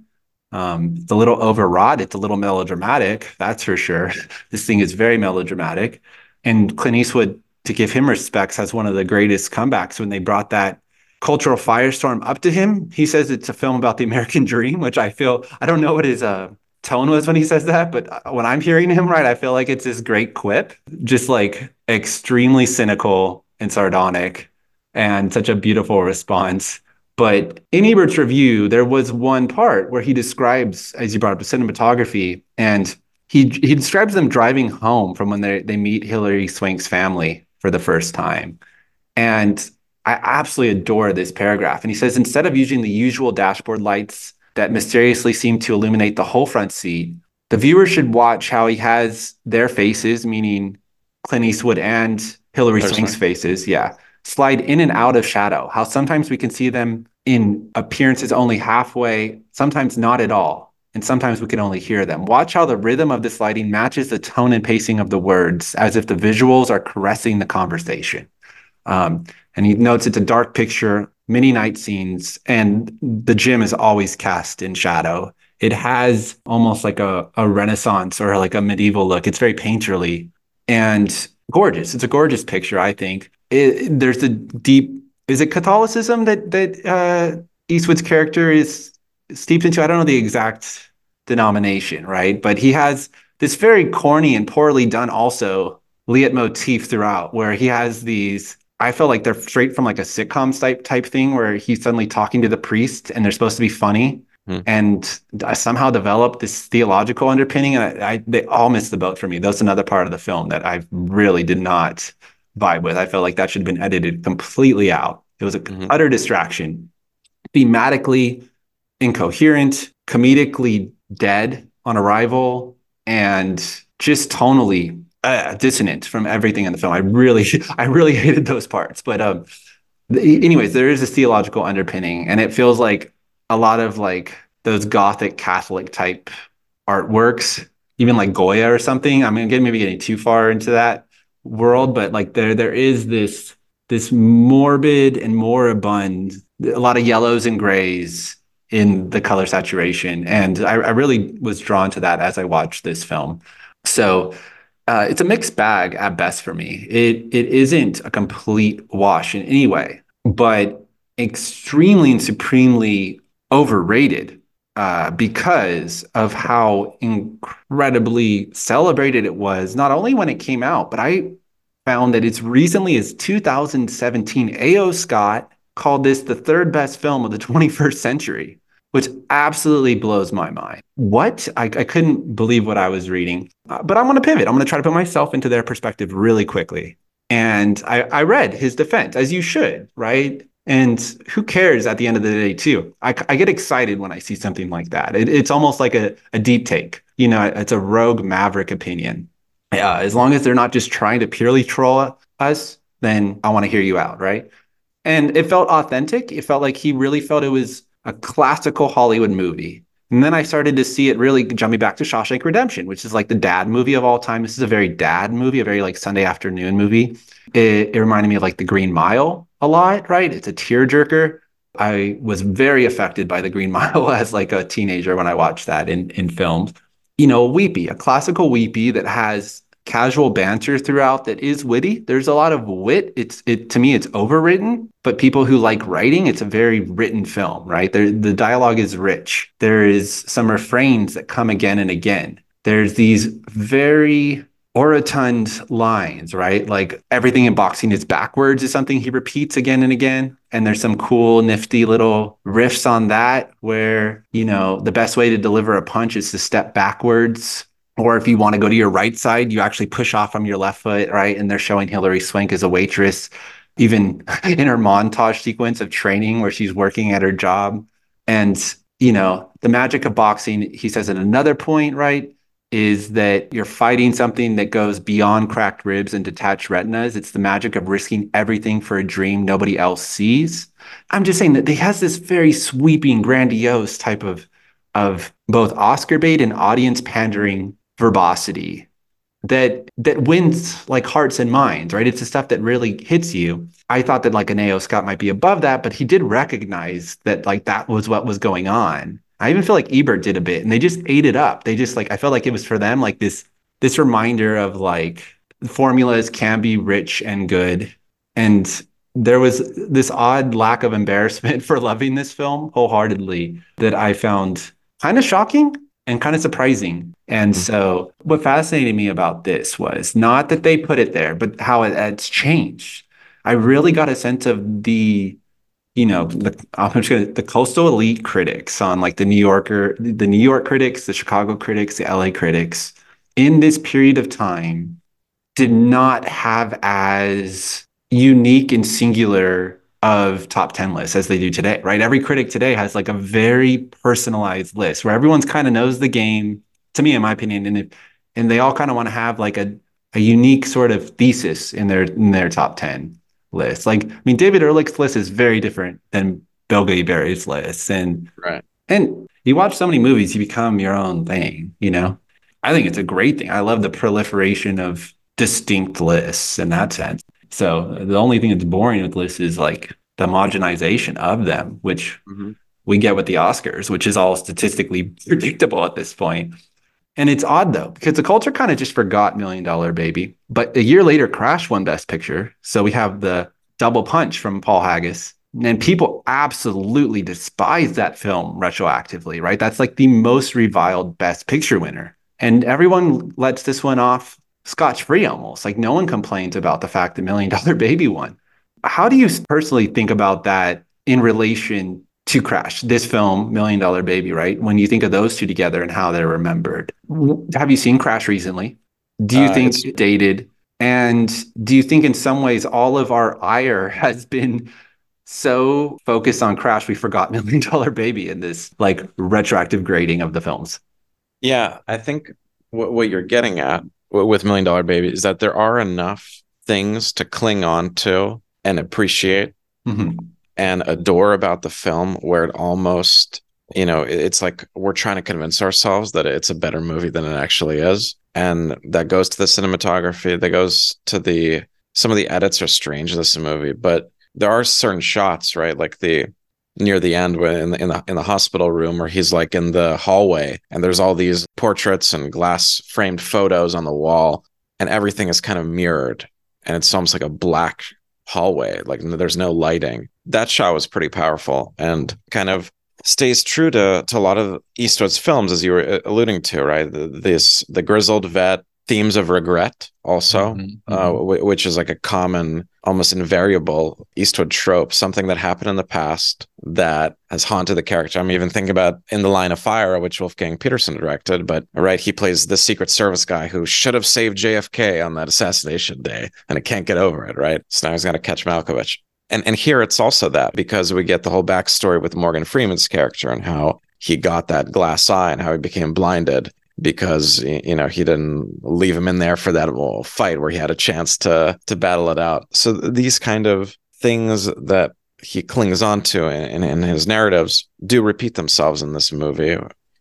Speaker 1: Um, it's a little overwrought. It's a little melodramatic, that's for sure. this thing is very melodramatic. And Clint Eastwood, to give him respects, has one of the greatest comebacks when they brought that cultural firestorm up to him. He says it's a film about the American dream, which I feel, I don't know what his uh, tone was when he says that, but uh, when I'm hearing him, right, I feel like it's this great quip, just like extremely cynical and sardonic and such a beautiful response. But in Ebert's review, there was one part where he describes, as you brought up, the cinematography, and he he describes them driving home from when they they meet Hilary Swank's family for the first time, and I absolutely adore this paragraph. And he says instead of using the usual dashboard lights that mysteriously seem to illuminate the whole front seat, the viewer should watch how he has their faces, meaning Clint Eastwood and Hilary Swank's faces, yeah, slide in and out of shadow, how sometimes we can see them in appearances only halfway, sometimes not at all. and sometimes we can only hear them. Watch how the rhythm of this lighting matches the tone and pacing of the words, as if the visuals are caressing the conversation. Um, and he notes it's a dark picture, many night scenes, and the gym is always cast in shadow. It has almost like a, a Renaissance or like a medieval look. It's very painterly and gorgeous. It's a gorgeous picture, I think. It, there's a deep. Is it Catholicism that that uh, Eastwood's character is steeped into? I don't know the exact denomination, right? But he has this very corny and poorly done also leitmotif throughout, where he has these I felt like they're straight from like a sitcom type type thing where he's suddenly talking to the priest and they're supposed to be funny. Hmm. And I somehow developed this theological underpinning, and I, I, they all missed the boat for me. That's another part of the film that I really did not vibe with. I felt like that should have been edited completely out. It was an mm-hmm. utter distraction, thematically incoherent, comedically dead on arrival, and just tonally uh, dissonant from everything in the film. I really, I really hated those parts. But um, anyways, there is a theological underpinning, and it feels like a lot of like those Gothic Catholic type artworks, even like Goya or something. I'm gonna maybe getting too far into that world, but like there, there is this this morbid and moribund, a lot of yellows and grays in the color saturation, and I, I really was drawn to that as I watched this film. So uh, it's a mixed bag at best for me. It it isn't a complete wash in any way, but extremely and supremely overrated uh, because of how incredibly celebrated it was. Not only when it came out, but I found that as recently as 2017, A.O. Scott called this the third best film of the 21st century which absolutely blows my mind. What? I, I couldn't believe what I was reading. Uh, but I'm going to pivot. I'm going to try to put myself into their perspective really quickly. And I, I read his defense, as you should, right? And who cares at the end of the day, too? I, I get excited when I see something like that. It, it's almost like a, a deep take. You know, it's a rogue maverick opinion. Uh, as long as they're not just trying to purely troll us, then I want to hear you out, right? And it felt authentic. It felt like he really felt it was a classical Hollywood movie. And then I started to see it really jump me back to Shawshank Redemption, which is like the dad movie of all time. This is a very dad movie, a very like Sunday afternoon movie. It, it reminded me of like The Green Mile a lot, right? It's a tearjerker. I was very affected by The Green Mile as like a teenager when I watched that in in films. You know, weepy, a classical weepy that has casual banter throughout that is witty. There's a lot of wit. It's it to me it's overwritten, but people who like writing, it's a very written film, right? There, the dialogue is rich. There is some refrains that come again and again. There's these very orotund lines, right? Like everything in boxing is backwards is something he repeats again and again. And there's some cool, nifty little riffs on that where, you know, the best way to deliver a punch is to step backwards or if you want to go to your right side, you actually push off from your left foot, right? And they're showing Hilary Swank as a waitress, even in her montage sequence of training where she's working at her job. And, you know, the magic of boxing, he says at another point, right, is that you're fighting something that goes beyond cracked ribs and detached retinas. It's the magic of risking everything for a dream nobody else sees. I'm just saying that he has this very sweeping, grandiose type of of both Oscar bait and audience pandering verbosity that that wins like hearts and minds, right? It's the stuff that really hits you. I thought that like an A.O. Scott might be above that, but he did recognize that like that was what was going on. I even feel like Ebert did a bit, and they just ate it up. They just like I felt like it was for them like this this reminder of like formulas can be rich and good, and there was this odd lack of embarrassment for loving this film wholeheartedly that I found kind of shocking and kind of surprising. And mm-hmm. so, what fascinated me about this was not that they put it there, but how it, it's changed. I really got a sense of the, you know, the I'm just gonna, the coastal elite critics on like the New Yorker, the New York critics, the Chicago critics, the LA critics in this period of time did not have as unique and singular of top 10 lists as they do today, right? Every critic today has like a very personalized list where everyone's kind of knows the game, to me, in my opinion, and it, and they all kind of want to have like a, a unique sort of thesis in their in their top 10 list. Like, I mean, David Ehrlich's list is very different than Bilge Ebiri's list. And
Speaker 2: right.
Speaker 1: And you watch so many movies, you become your own thing, you know? I think it's a great thing. I love the proliferation of distinct lists in that sense. So the only thing that's boring with lists is like the homogenization of them, which mm-hmm. we get with the Oscars, which is all statistically predictable at this point. And it's odd though, because the culture kind of just forgot Million Dollar Baby. But a year later, Crash won Best Picture. So we have the double punch from Paul Haggis. And people absolutely despise that film retroactively, right? That's like the most reviled Best Picture winner. And everyone lets this one off scotch free almost. Like no one complains about the fact that Million Dollar Baby won. How do you personally think about that in relation to Crash, this film, Million Dollar Baby, right? When you think of those two together and how they're remembered. Have you seen Crash recently? Do you uh, think it's dated? And do you think in some ways all of our ire has been so focused on Crash we forgot Million Dollar Baby in this like retroactive grading of the films?
Speaker 2: Yeah, I think what, what you're getting at with Million Dollar Baby is that there are enough things to cling on to and appreciate mm-hmm. and adore about the film where it almost you know it's like we're trying to convince ourselves that it's a better movie than it actually is and that goes to the cinematography that goes to the some of the edits are strange in this movie but there are certain shots right like the near the end when in the, in the in the hospital room where he's like in the hallway and there's all these portraits and glass framed photos on the wall and everything is kind of mirrored and it's almost like a black hallway like there's no lighting. That shot was pretty powerful and kind of stays true to to a lot of Eastwood's films as you were uh, alluding to right? This the grizzled vet themes of regret also mm-hmm, uh, mm-hmm. w- which is like a common almost invariable eastwood trope something that happened in the past that has haunted the character. I'm even thinking about in the line of fire which wolfgang petersen directed but right he plays the secret service guy who should have saved jfk on that assassination day and it can't get over it right? So now he's got to catch malkovich. And and here it's also that because we get the whole backstory with morgan freeman's character and how he got that glass eye and how he became blinded because you know he didn't leave him in there for that fight where he had a chance to to battle it out. So these kind of things that he clings on to in, in his narratives do repeat themselves in this movie.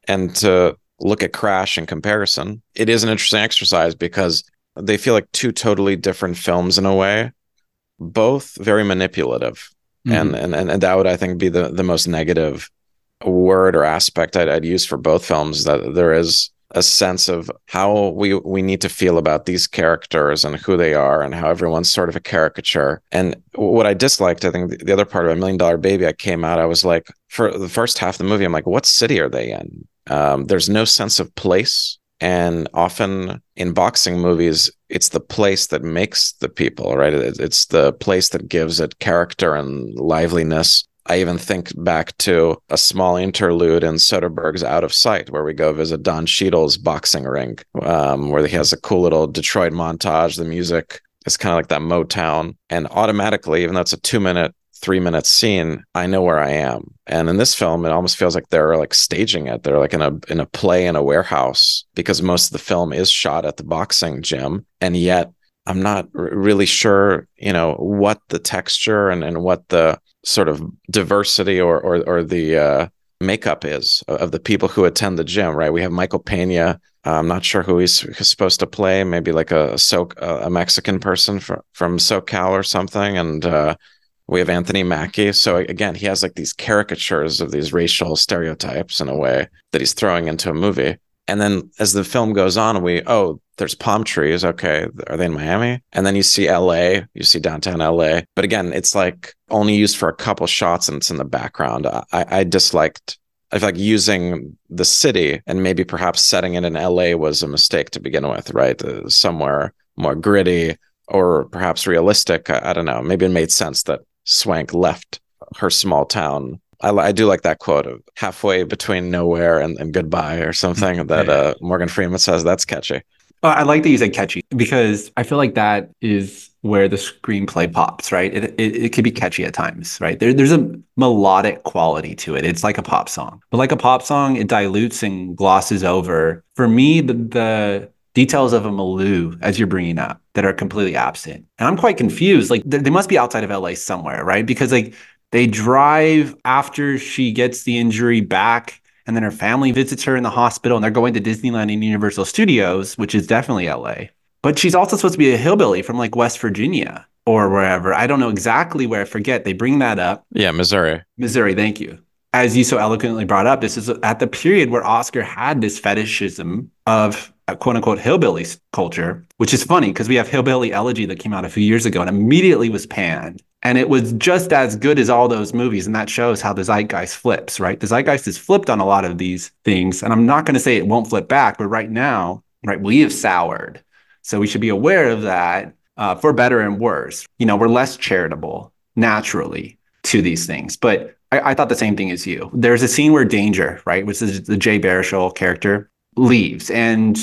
Speaker 2: And to look at Crash in comparison, it is an interesting exercise because they feel like two totally different films in a way, both very manipulative. Mm-hmm. And, and and that would I think be the the most negative word or aspect I'd, I'd use for both films that there is a sense of how we we need to feel about these characters and who they are and how everyone's sort of a caricature. And what I disliked, I think the other part of a million dollar baby, I came out, I was like, for the first half of the movie, I'm like, what city are they in? Um, there's no sense of place. And often in boxing movies, it's the place that makes the people, right? It's the place that gives it character and liveliness. I even think back to a small interlude in Soderbergh's Out of Sight, where we go visit Don Cheadle's boxing ring, um, where he has a cool little Detroit montage. The music is kind of like that Motown. And automatically, even though it's a two minute, three minute scene, I know where I am. And in this film, it almost feels like they're like staging it. They're like in a in a play in a warehouse because most of the film is shot at the boxing gym. And yet I'm not r- really sure, you know, what the texture and, and what the sort of diversity or or, or the uh, makeup is of the people who attend the gym. Right, we have Michael Pena. I'm not sure who he's, supposed to play. Maybe like a so a Mexican person from from SoCal or something, and uh, we have Anthony Mackie. So again, he has like these caricatures of these racial stereotypes in a way that he's throwing into a movie. And then as the film goes on, we oh, there's palm trees. Okay, are they in Miami? And then you see L.A. You see downtown L.A. But again, it's like only used for a couple shots, and it's in the background. I, I disliked. I feel like using the city and maybe perhaps setting it in LA was a mistake to begin with, right? Uh, somewhere more gritty or perhaps realistic. I, I don't know. Maybe it made sense that Swank left her small town I, I do like that quote of halfway between nowhere and, and goodbye or something that uh, Morgan Freeman says. That's catchy.
Speaker 1: I like that you said catchy because I feel like that is where the screenplay pops, right? It, it, it could be catchy at times, right? There, there's a melodic quality to it. It's like a pop song, but like a pop song, it dilutes and glosses over. For me, the, the details of a milieu, as you're bringing up, that are completely absent. And I'm quite confused. Like they must be outside of LA somewhere, right? Because like they drive after she gets the injury back And then her family visits her in the hospital and they're going to Disneyland and Universal Studios, which is definitely LA. But she's also supposed to be a hillbilly from like West Virginia or wherever. I don't know exactly where. I forget. They bring that up.
Speaker 2: Yeah, Missouri.
Speaker 1: Missouri. Thank you. As you so eloquently brought up, this is at the period where Oscar had this fetishism of uh, quote unquote hillbilly culture, which is funny because we have Hillbilly Elegy that came out a few years ago and immediately was panned. And it was just as good as all those movies. And that shows how the zeitgeist flips, right? The zeitgeist is flipped on a lot of these things. And I'm not going to say it won't flip back, but right now, right, we have soured. So we should be aware of that uh, for better and worse. You know, we're less charitable naturally to these things. But I, I, thought the same thing as you. There's a scene where Danger, right, which is the Jay Baruchel character, leaves, and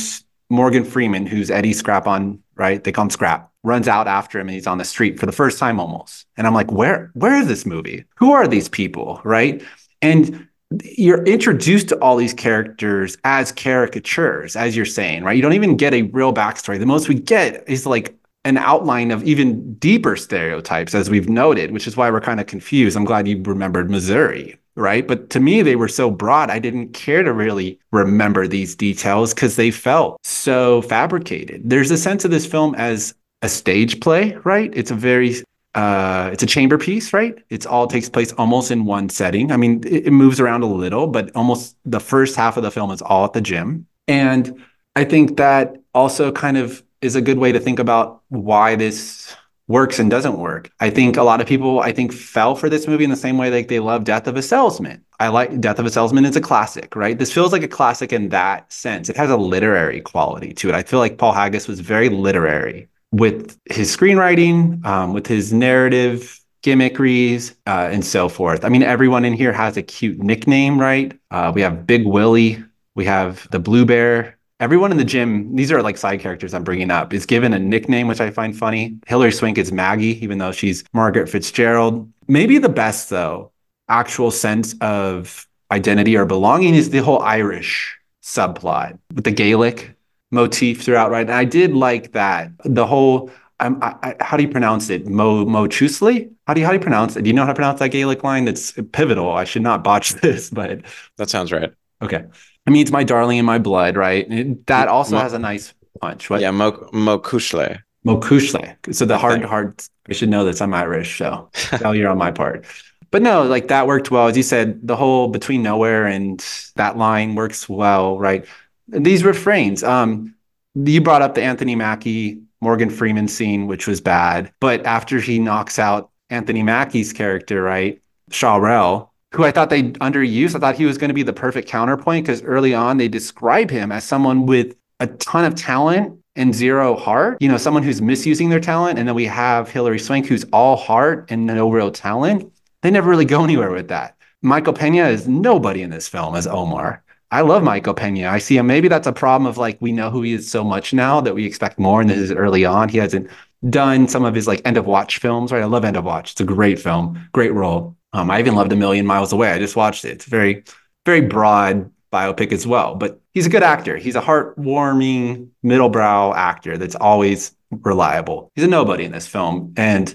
Speaker 1: Morgan Freeman, who's Eddie Scrap-Iron, right? They call him Scrap, runs out after him, and he's on the street for the first time almost. And I'm like, where, where is this movie? Who are these people, right? And you're introduced to all these characters as caricatures, as you're saying, right? You don't even get a real backstory. The most we get is like an outline of even deeper stereotypes, as we've noted, which is why we're kind of confused. I'm glad you remembered Missouri, right? But to me, they were so broad, I didn't care to really remember these details because they felt so fabricated. There's a sense of this film as a stage play, right? It's a very uh, it's a chamber piece, right? It's all takes place almost in one setting. I mean, it, it moves around a little, but almost the first half of the film is all at the gym. And I think that also kind of is a good way to think about why this works and doesn't work. I think a lot of people, I think, fell for this movie in the same way like they love Death of a Salesman. I like Death of a Salesman is a classic, right? This feels like a classic in that sense. It has a literary quality to it. I feel like Paul Haggis was very literary with his screenwriting, um, with his narrative gimmickries, uh, and so forth. I mean, everyone in here has a cute nickname, right? Uh, we have Big Willie. We have the Blue Bear everyone in the gym, these are like side characters I'm bringing up, is given a nickname, which I find funny. Hilary Swank is Maggie, even though she's Margaret Fitzgerald. Maybe the best, though, actual sense of identity or belonging is the whole Irish subplot with the Gaelic motif throughout, right? And I did like that. The whole, um, I, I, how do you pronounce it? Mo Mo Cuishle? How do you how do you pronounce it? Do you know how to pronounce that Gaelic line? That's pivotal. I should not botch this, but
Speaker 2: that sounds right.
Speaker 1: Okay. I mean, it's my darling in my blood, right? that also Mo- has a nice punch.
Speaker 2: What? Yeah, Mo Mokushle.
Speaker 1: Mo Cuishle. So the hard, hard. I should know this. I'm Irish, so failure on my part. But no, like that worked well. As you said, the whole between nowhere and that line works well, right? These refrains. Um, you brought up the Anthony Mackie Morgan Freeman scene, which was bad, but after he knocks out Anthony Mackie's character, right, Shawrelle, who I thought they underused. I thought he was going to be the perfect counterpoint because early on they describe him as someone with a ton of talent and zero heart. You know, someone who's misusing their talent. And then we have Hilary Swank, who's all heart and no real talent. They never really go anywhere with that. Michael Pena is nobody in this film as Omar. I love Michael Pena. I see him. Maybe that's a problem of like we know who he is so much now that we expect more. And this is early on. He hasn't done some of his like end of watch films, right? I love End of Watch. It's a great film, great role. Um, I even loved A Million Miles Away. I just watched it. It's very, very broad biopic as well. But he's a good actor. He's a heartwarming middlebrow actor that's always reliable. He's a nobody in this film, and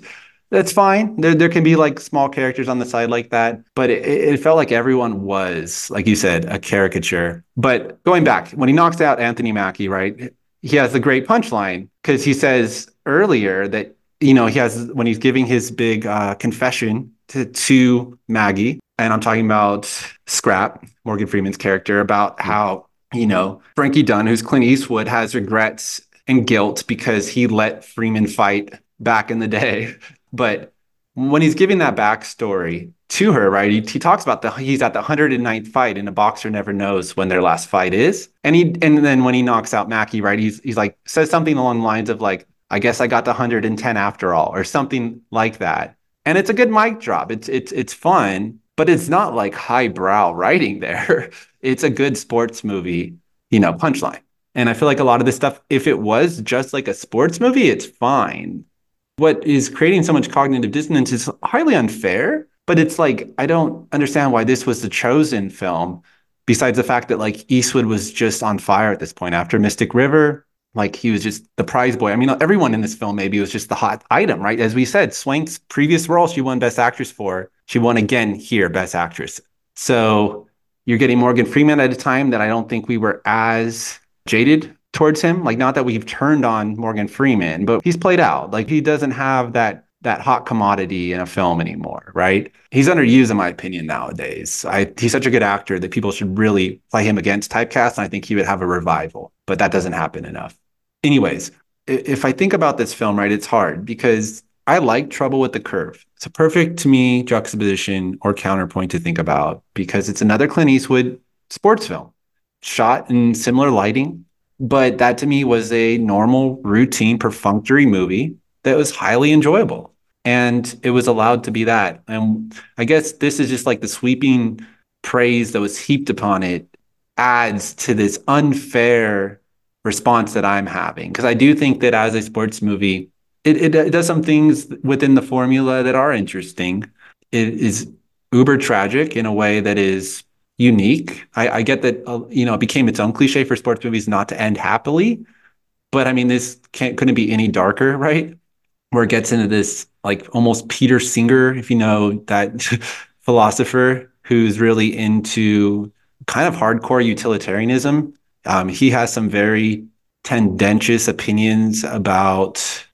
Speaker 1: that's fine. There, there can be like small characters on the side like that, but it, it felt like everyone was, like you said, a caricature. But going back, when he knocks out Anthony Mackie, right? He has the great punchline because he says earlier that you know he has when he's giving his big uh, confession to, to Maggie, and I'm talking about Scrap, Morgan Freeman's character, about how, you know, Frankie Dunn, who's Clint Eastwood, has regrets and guilt because he let Freeman fight back in the day. But when he's giving that backstory to her, right, he, he talks about the he's at the 109th fight and a boxer never knows when their last fight is. And he and then when he knocks out Mackie, right, he's he's like says something along the lines of like, I guess I got the 110 after all, or something like that and it's a good mic drop. It's it's it's fun, but it's not like highbrow writing there. it's a good sports movie, you know, punchline. And I feel like a lot of this stuff, if it was just like a sports movie, it's fine. What is creating so much cognitive dissonance is highly unfair, but it's like I don't understand why this was the chosen film. Besides the fact that like Eastwood was just on fire at this point after Mystic River, like he was just the prize boy. I mean, everyone in this film maybe was just the hot item, right? As we said, Swank's previous role, she won Best Actress for. She won again here, Best Actress. So you're getting Morgan Freeman at a time that I don't think we were as jaded towards him. Like, not that we've turned on Morgan Freeman, but he's played out. Like, he doesn't have that that hot commodity in a film anymore, right? He's underused, in my opinion, nowadays. I, he's such a good actor that people should really play him against typecast, and I think he would have a revival. But that doesn't happen enough. Anyways, if I think about this film, right, it's hard because I like Trouble with the Curve. It's a perfect, to me, juxtaposition or counterpoint to think about because it's another Clint Eastwood sports film shot in similar lighting. But that to me was a normal, routine, perfunctory movie that was highly enjoyable. And it was allowed to be that. And I guess this is just like the sweeping praise that was heaped upon it adds to this unfair response that I'm having. Because I do think that as a sports movie, it, it, it does some things within the formula that are interesting. It is uber tragic in a way that is unique. I, I get that uh, you know it became its own cliche for sports movies not to end happily, but I mean this can't couldn't be any darker, right? Where it gets into this like almost Peter Singer, if you know that philosopher who's really into kind of hardcore utilitarianism. Um, he has some very tendentious opinions about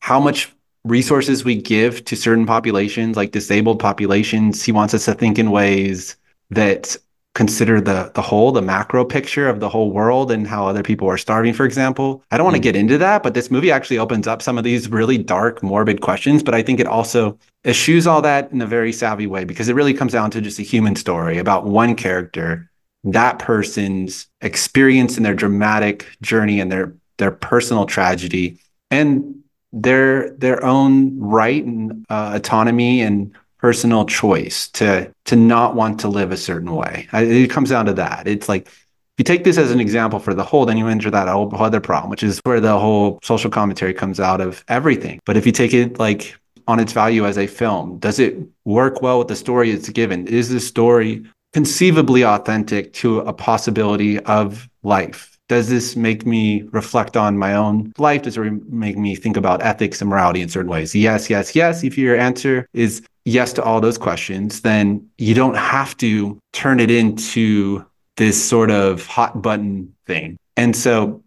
Speaker 1: how much resources we give to certain populations, like disabled populations. He wants us to think in ways that consider the the whole, the macro picture of the whole world and how other people are starving, for example. I don't want to mm. get into that, but this movie actually opens up some of these really dark, morbid questions. But I think it also eschews all that in a very savvy way because it really comes down to just a human story about one character, that person's experience and their dramatic journey and their their personal tragedy. And their their own right and uh, autonomy and personal choice to to not want to live a certain way. It comes down to that. It's like if you take this as an example for the whole, then you enter that whole other problem, which is where the whole social commentary comes out of everything. But if you take it like on its value as a film, does it work well with the story it's given? Is the story conceivably authentic to a possibility of life? does this make me reflect on my own life? Does it make me think about ethics and morality in certain ways? Yes, yes, yes. If your answer is yes to all those questions, then you don't have to turn it into this sort of hot button thing. And so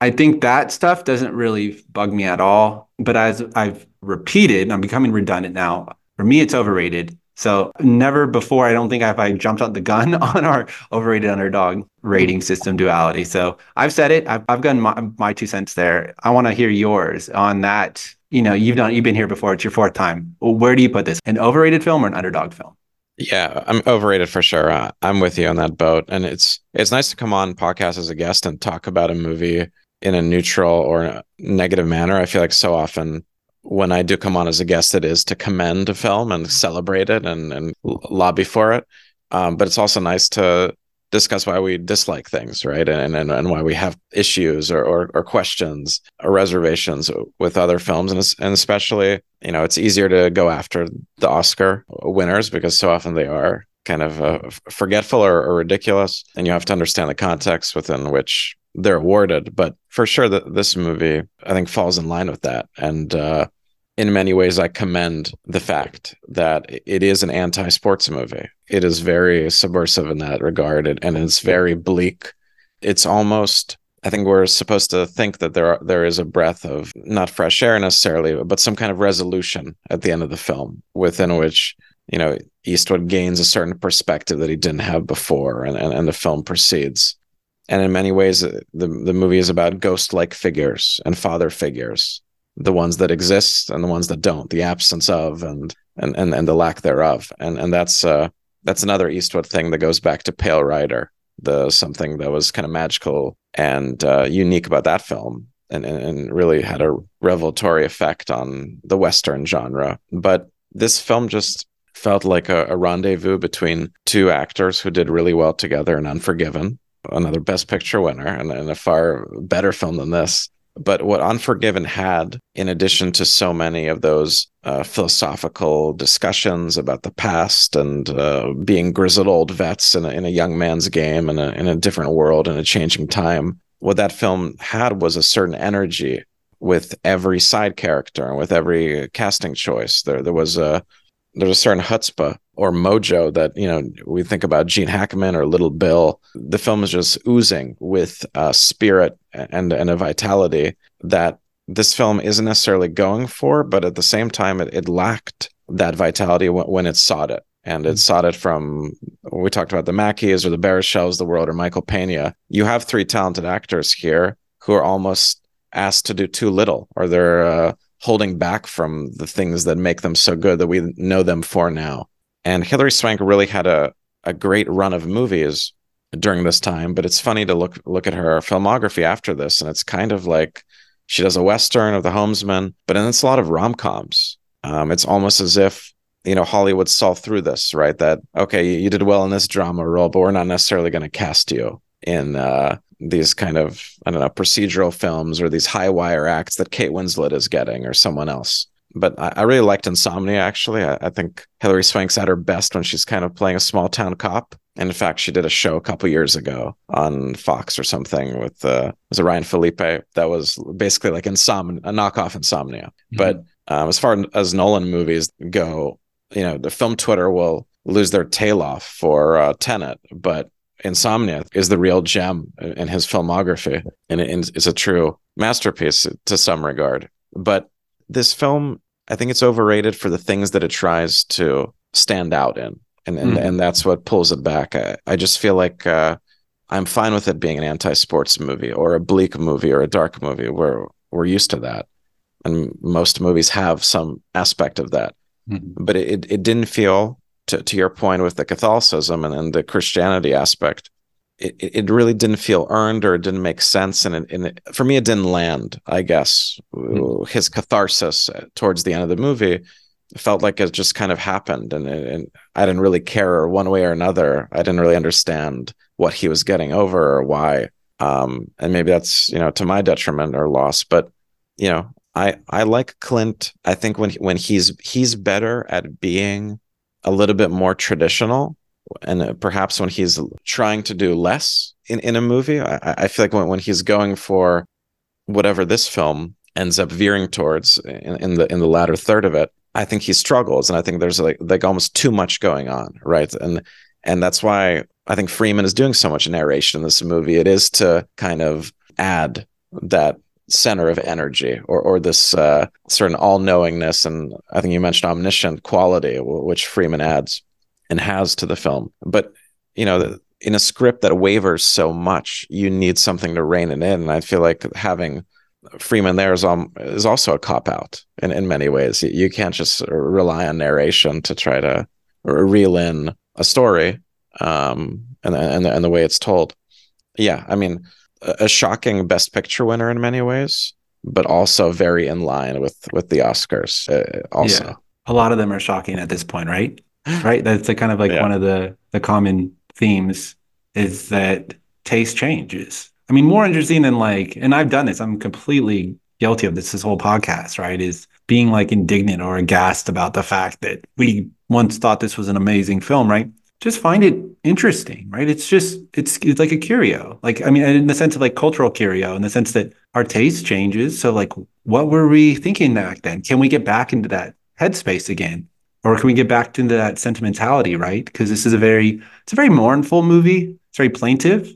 Speaker 1: I think that stuff doesn't really bug me at all. But as I've repeated, I'm becoming redundant now. For me, it's overrated. So never before, I don't think have I jumped on the gun on our overrated underdog rating system duality. So I've said it. I've, I've gotten my, my two cents there. I want to hear yours on that. You know, you've done, you've been here before. It's your fourth time. Where do you put this? An overrated film or an underdog film?
Speaker 2: Yeah, I'm overrated for sure. Uh, I'm with you on that boat, and it's it's nice to come on podcast as a guest and talk about a movie in a neutral or negative manner. I feel like so often when I do come on as a guest, it is to commend a film and celebrate it and, and lobby for it. Um, but it's also nice to discuss why we dislike things, right? And and, and why we have issues or, or, or questions or reservations with other films, and and especially you know it's easier to go after the Oscar winners because so often they are kind of uh, forgetful or, or, ridiculous, and you have to understand the context within which they're awarded. But for sure, that this movie I think falls in line with that, and uh, in many ways, I commend the fact that it is an anti sports movie. It is very subversive in that regard, and it's very bleak. It's almost, I think we're supposed to think that there are, there is a breath of not fresh air necessarily, but some kind of resolution at the end of the film within which, you know, Eastwood gains a certain perspective that he didn't have before, and, and, and the film proceeds. And in many ways, the, the movie is about ghost like figures and father figures the ones that exist and the ones that don't, the absence of and and and, and the lack thereof. And and that's uh that's another Eastwood thing that goes back to Pale Rider, the something that was kind of magical and uh, unique about that film. And, and really had a revelatory effect on the Western genre. But this film just felt like a, a rendezvous between two actors who did really well together in Unforgiven, another Best Picture winner, and, and a far better film than this. But what Unforgiven had, in addition to so many of those uh, philosophical discussions about the past and uh, being grizzled old vets in a, in a young man's game in a, in a different world in a changing time, what that film had was a certain energy with every side character and with every casting choice. There, there was a there's a certain chutzpah or mojo that you know we think about Gene Hackman or Little Bill. The film is just oozing with uh, spirit and and a vitality that this film isn't necessarily going for, but at the same time, it, it lacked that vitality w- when it sought it. And it sought it from, we talked about the Mackies or the Baruchels of the world or Michael Pena. You have three talented actors here who are almost asked to do too little or they're uh, holding back from the things that make them so good that we know them for now. And Hilary Swank really had a, a great run of movies during this time, but it's funny to look look at her filmography after this, and it's kind of like she does a western of the homesman, but then it's a lot of rom coms. Um, it's almost as if you know Hollywood saw through this, right? That okay, you, did well in this drama role, but we're not necessarily going to cast you in uh, these kind of I don't know procedural films or these high wire acts that Kate Winslet is getting or someone else. But I, I really liked Insomnia. Actually, I, I, think Hilary Swank's at her best when she's kind of playing a small town cop. And in fact, she did a show a couple years ago on Fox or something with uh, was it Ryan Phillippe that was basically like Insomnia, a knockoff Insomnia. Mm-hmm. But um, as far as Nolan movies go, you know, the film Twitter will lose their tail off for uh, Tenet, but Insomnia is the real gem in his filmography, and it is a true masterpiece to some regard. But this film, I think it's overrated for the things that it tries to stand out in, and and, mm. and that's what pulls it back. I, I just feel like uh, I'm fine with it being an anti-sports movie or a bleak movie or a dark movie. We're we're used to that, and most movies have some aspect of that. Mm. But it it didn't feel to, to your point with the Catholicism and, and the Christianity aspect, it, it really didn't feel earned or it didn't make sense. And, it, and it, for me, it didn't land, I guess. Mm-hmm. His catharsis towards the end of the movie felt like it just kind of happened. And, and I didn't really care one way or another. I didn't really understand what he was getting over or why. Um, and maybe that's, you know, to my detriment or loss. But, you know, I, I like Clint. I think when when he's he's better at being a little bit more traditional and uh, perhaps when he's trying to do less in, in a movie I, I feel like when, when he's going for whatever this film ends up veering towards in, in the in the latter third of it i think he struggles and i think there's like like almost too much going on right? And and that's why i think freeman is doing so much narration in this movie. It is to kind of add that center of energy or or this uh, certain all knowingness and I think you mentioned omniscient quality which Freeman adds and has to the film. But you know, in a script that wavers so much, you need something to rein it in, and I feel like having Freeman there is um, is also a cop out in in many ways. You, you can't just rely on narration to try to reel in a story um, and and and the way it's told. Yeah, I mean a shocking Best Picture winner in many ways, but also very in line with with the Oscars. Uh, also, yeah.
Speaker 1: a lot of them are shocking at this point, right? Right. That's a kind of like yeah. one of the the common themes is that taste changes. I mean, more interesting than like, and I've done this. I'm completely guilty of this. This whole podcast, right, is being like indignant or aghast about the fact that we once thought this was an amazing film, right? Just find it interesting, right? It's just it's it's like a curio. Like I mean, in the sense of like cultural curio, in the sense that our taste changes. So like, what were we thinking back then? Can we get back into that headspace again, or can we get back into that sentimentality? Right? Because this is a very it's a very mournful movie. It's very plaintive.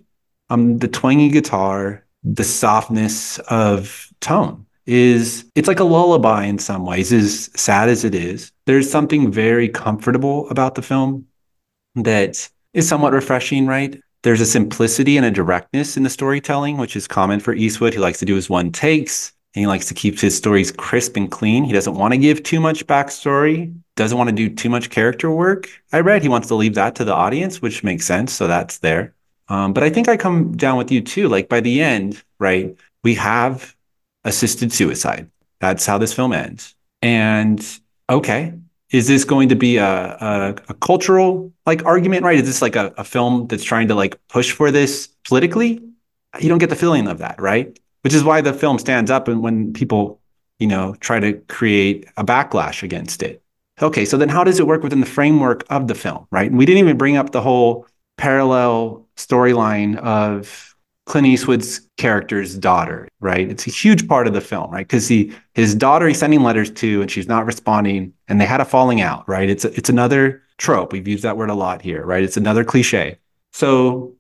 Speaker 1: Um, the twangy guitar, the softness of tone is it's like a lullaby in some ways. As sad as it is, there's something very comfortable about the film that is somewhat refreshing, right? There's a simplicity and a directness in the storytelling, which is common for Eastwood. He likes to do his one takes and he likes to keep his stories crisp and clean. He doesn't want to give too much backstory, doesn't want to do too much character work. I read he wants to leave that to the audience, which makes sense. So that's there. Um, but I think I come down with you too. Like by the end, right, we have assisted suicide. That's how this film ends. And okay, is this going to be a, a, a, cultural like argument right? Is this like a, a film that's trying to like push for this politically? You don't get the feeling of that right? Which is why the film stands up and when people you know try to create a backlash against it. Okay so then how does it work within the framework of the film right? And we didn't even bring up the whole parallel storyline of Clint Eastwood's character's daughter, right? It's a huge part of the film, right? Because he his daughter he's sending letters to and she's not responding, and they had a falling out, right? It's a, it's another trope. We've used that word a lot here, right? It's another cliche. So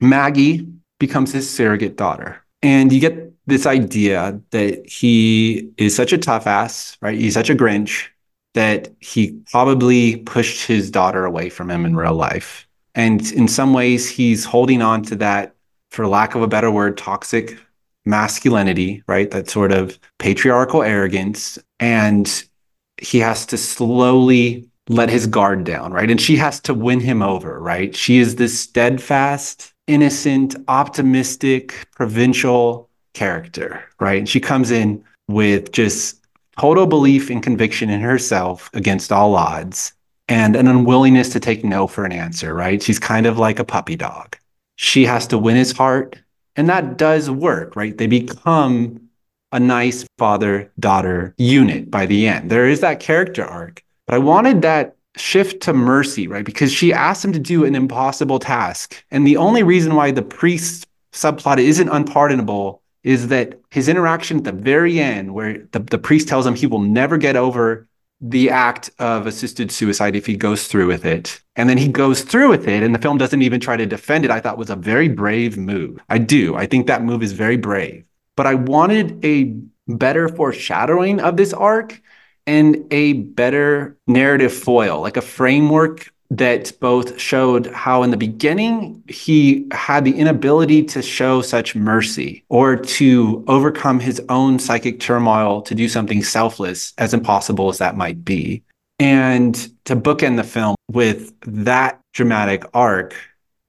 Speaker 1: Maggie becomes his surrogate daughter, and you get this idea that he is such a tough ass, right? He's such a Grinch that he probably pushed his daughter away from him in real life. And in some ways, he's holding on to that, for lack of a better word, toxic masculinity, right? That sort of patriarchal arrogance. And he has to slowly let his guard down, right? And she has to win him over, right? She is this steadfast, innocent, optimistic, provincial character, right? And she comes in with just total belief and conviction in herself against all odds and an unwillingness to take no for an answer, right? She's kind of like a puppy dog. She has to win his heart, and that does work, right? They become a nice father daughter unit by the end. There is that character arc, but I wanted that shift to mercy, right? Because she asked him to do an impossible task. And the only reason why the priest subplot isn't unpardonable is that his interaction at the very end, where the, the priest tells him he will never get over the act of assisted suicide if he goes through with it. And then he goes through with it, and the film doesn't even try to defend it. I thought was a very brave move. I do. I think that move is very brave. But I wanted a better foreshadowing of this arc and a better narrative foil, like a framework that both showed how in the beginning he had the inability to show such mercy or to overcome his own psychic turmoil to do something selfless, as impossible as that might be. And to bookend the film with that dramatic arc,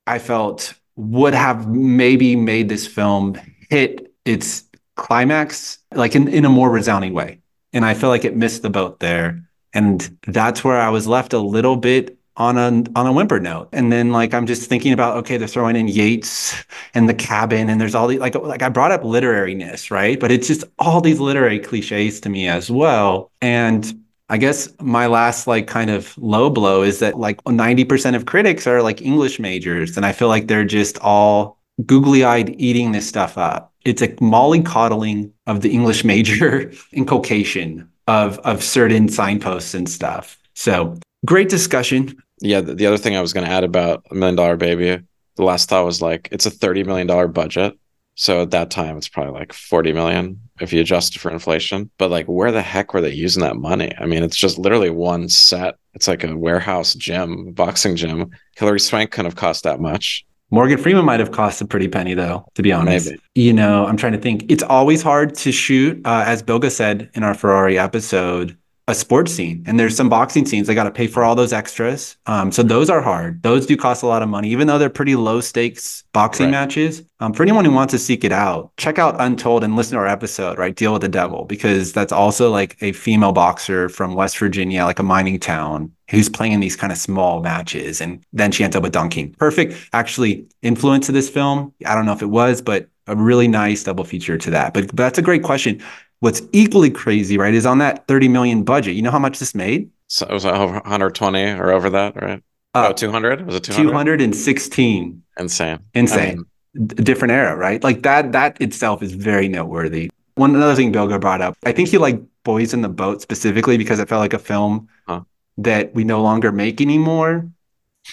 Speaker 1: I felt would have maybe made this film hit its climax like in, in a more resounding way. And I feel like it missed the boat there. And that's where I was left a little bit on a on a whimper note. And then like I'm just thinking about okay, they're throwing in Yeats and the cabin, and there's all these like like I brought up literariness, right? But it's just all these literary cliches to me as well. And I guess my last like kind of low blow is that like 90% of critics are like English majors, and I feel like they're just all googly eyed eating this stuff up. It's a mollycoddling of the English major inculcation of of certain signposts and stuff. So great discussion
Speaker 2: yeah, the, the other thing I was going to add about a million dollar baby, the last thought was like it's a thirty million dollar budget. So at that time, it's probably like 40 million if you adjust it for inflation. But like, where the heck were they using that money? I mean, it's just literally one set. It's like a warehouse gym, boxing gym. Hilary Swank couldn't have cost that much.
Speaker 1: Morgan Freeman might have cost a pretty penny, though, to be honest. Maybe. You know, I'm trying to think. It's always hard to shoot, uh, as Bilge said in our Ferrari episode, a sports scene and there's some boxing scenes they got to pay for all those extras. Um, so those are hard. Those do cost a lot of money even though they're pretty low stakes boxing right. matches. Um, for anyone who wants to seek it out check out untold and listen to our episode right? Deal with the devil because that's also like a female boxer from west virginia like a mining town who's playing in these kind of small matches and then she ends up with don king. Perfect actually influence of this film. I don't know if it was but a really nice double feature to that. But, but that's a great question What's equally crazy, right, is on that 30 million budget. You know how much this made?
Speaker 2: So it was over 120 or over that, right? Uh, oh, 200? Was it 200?
Speaker 1: 216.
Speaker 2: Insane.
Speaker 1: Insane. I mean, different era, right? Like that that itself is very noteworthy. One another thing Bilge brought up, I think he liked Boys in the Boat specifically because it felt like a film huh. that we no longer make anymore.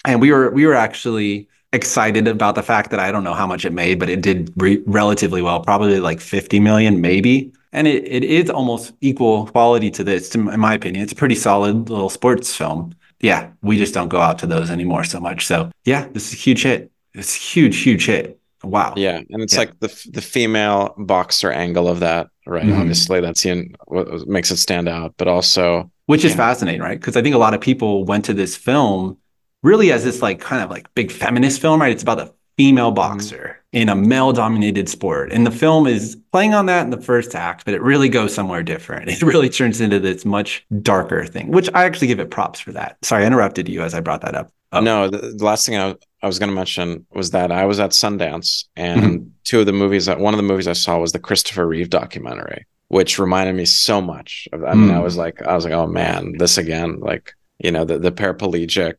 Speaker 1: And we were we were actually excited about the fact that I don't know how much it made, but it did re- relatively well, probably like 50 million, maybe and it, it is almost equal quality to this in my opinion. It's a pretty solid little sports film. Yeah we just don't go out to those anymore so much. So yeah this is a huge hit. It's a huge huge hit. Wow.
Speaker 2: Yeah and it's yeah. like the the female boxer angle of that right? Mm-hmm. obviously that's in what makes it stand out but also
Speaker 1: which is yeah. fascinating right? Because i think a lot of people went to this film really as this like kind of like big feminist film right? It's about the female mm-hmm. boxer in a male dominated sport. And the film is playing on that in the first act, but it really goes somewhere different. It really turns into this much darker thing, which I actually give it props for that. Sorry, I interrupted you as I brought that up.
Speaker 2: Oh. No, the, the, last thing I, I was going to mention was that I was at Sundance and mm-hmm. two of the movies that one of the movies I saw was the Christopher Reeve documentary, which reminded me so much of, I mean, mm. I was like, I was like, oh man, this again, like, you know, the, the paraplegic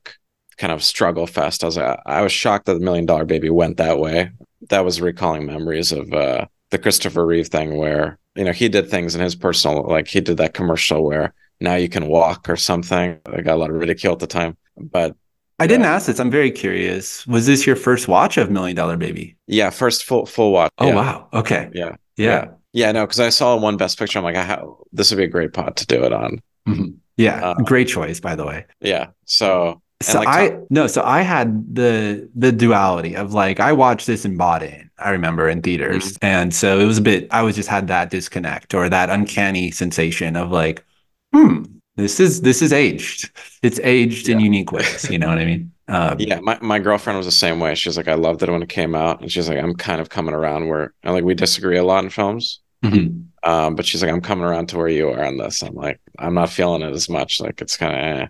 Speaker 2: kind of struggle fest. I was I was shocked that the Million Dollar Baby went that way. That was recalling memories of uh, the Christopher Reeve thing where you know he did things in his personal like he did that commercial where now you can walk or something. I got a lot of ridicule at the time, but
Speaker 1: I didn't ask this. I'm very curious. Was this your first watch of Million Dollar Baby?
Speaker 2: Yeah, first full full watch.
Speaker 1: Oh
Speaker 2: yeah.
Speaker 1: wow. Okay.
Speaker 2: Yeah.
Speaker 1: Yeah.
Speaker 2: Yeah. Yeah, no, because I saw one Best Picture. I'm like, how this would be a great pot to do it on.
Speaker 1: Mhm. Yeah.
Speaker 2: Uh,
Speaker 1: Great choice, by the way.
Speaker 2: Yeah. So
Speaker 1: So
Speaker 2: like,
Speaker 1: I no, so I had the the duality of like I watched this and bought it. I remember in theaters,
Speaker 2: Mm-hmm.
Speaker 1: and so it was a bit. I was just had that disconnect or that uncanny sensation of like, hmm, this is this is aged. It's aged in unique ways. You know what I mean? Um,
Speaker 2: yeah, my, my girlfriend was the same way. She's like, I loved it when it came out, and she's like, I'm kind of coming around where and like we disagree a lot in films.
Speaker 1: mhm.
Speaker 2: Um, but she's like, I'm coming around to where you are on this. I'm like, I'm not feeling it as much. Like it's kind of, eh.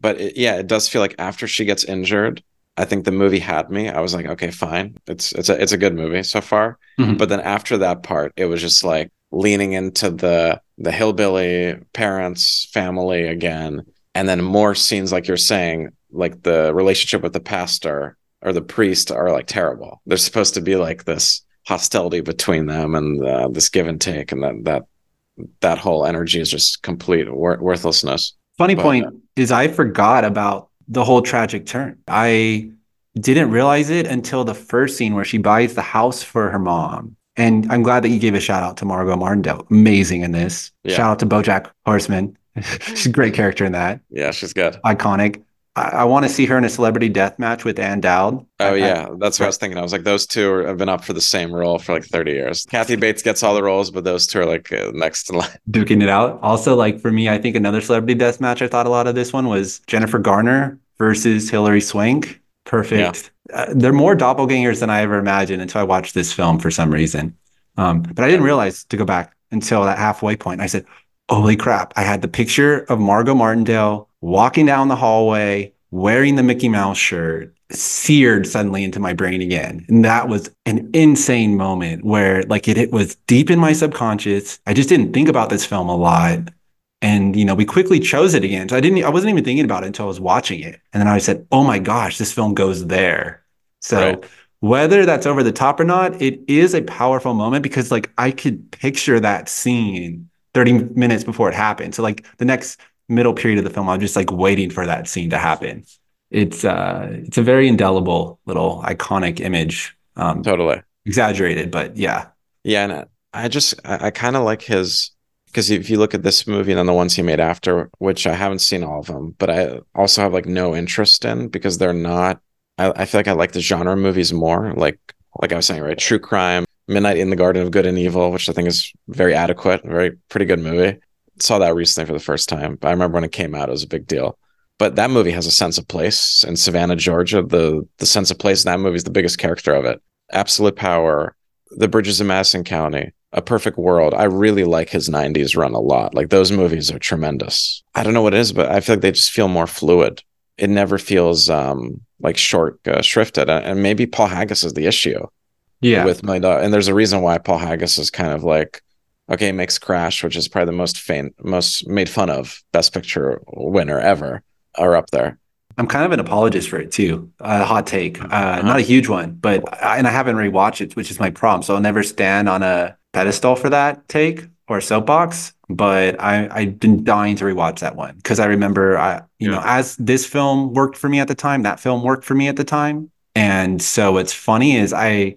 Speaker 2: But it, yeah, it does feel like after she gets injured, I think the movie had me. I was like, okay, fine. It's it's a it's a good movie so far.
Speaker 1: Mhm.
Speaker 2: But then after that part, it was just like leaning into the the hillbilly parents family again, and then more scenes like you're saying, like the relationship with the pastor or the priest are like terrible. There's supposed to be like this hostility between them and uh, this give and take, and that that that whole energy is just complete wor- worthlessness.
Speaker 1: Funny
Speaker 2: But,
Speaker 1: point is I forgot about the whole tragic turn. I didn't realize it until the first scene where she buys the house for her mom. And I'm glad that you gave a shout out to Margot Martindale. Amazing in this.
Speaker 2: Yeah.
Speaker 1: Shout out to BoJack Horseman. She's a great character in that.
Speaker 2: Yeah, she's good.
Speaker 1: Iconic. I, I want to see her in a celebrity death match with Ann Dowd.
Speaker 2: Oh
Speaker 1: I-
Speaker 2: yeah, that's what I was thinking. I was like, those two are, have been up for the same role for like 30 years. Kathy Bates gets all the roles, but those two are like uh, next in line.
Speaker 1: duking it out. Also, like for me, I think another celebrity death match I thought a lot of this one was Jennifer Garner versus Hilary Swank. Perfect. Uh, they're more doppelgangers than I ever imagined until I watched this film for some reason. Um, but I didn't realize to go back until that halfway point. I said, "Holy crap!" I had the picture of Margot Martindale walking down the hallway wearing the Mickey Mouse shirt, seared suddenly into my brain again. And that was an insane moment where like it, it was deep in my subconscious. I just didn't think about this film a lot. And you know, we quickly chose it again. So I didn't I wasn't even thinking about it until I was watching it. And then I said, "Oh my gosh, this film goes there." So
Speaker 2: Right.
Speaker 1: whether that's over the top or not, it is a powerful moment because like I could picture that scene 30 minutes before it happened. So like the next middle period of the film, I'm just like waiting for that scene to happen. It's uh it's a very indelible little iconic image. Um
Speaker 2: Totally.
Speaker 1: exaggerated, but yeah.
Speaker 2: Yeah, and I- just I, I kind of like his because if you look at this movie and then the ones he made after, which I haven't seen all of them, but I also have like no interest in because they're not. I, I feel like I like the genre movies more. Like like I was saying, right? True crime, Midnight in the Garden of Good and Evil, which I think is very adequate, very pretty good movie. Saw that recently for the first time. But I remember when it came out, it was a big deal. But that movie has a sense of place in Savannah, Georgia. The the sense of place in that movie is the biggest character of it. Absolute power, the Bridges of Madison County, A Perfect World. I really like his 90s run a lot. Like those movies are tremendous. I don't know what it is, but I feel like they just feel more fluid. It never feels um, like short uh, shrifted. And maybe Paul Haggis is the issue
Speaker 1: Yeah.
Speaker 2: with my dog. And there's a reason why Paul Haggis is kind of like, okay, makes Crash, which is probably the most faint, most made fun of Best Picture winner ever, are up there.
Speaker 1: I'm kind of an apologist for it too. A hot take, uh, not a huge one, but I, and I haven't rewatched it, which is my problem. So I'll never stand on a pedestal for that take or soapbox. But I, I've been dying to rewatch that one because I remember, I, you know, as this film worked for me at the time, that film worked for me at the time, and so what's funny is I,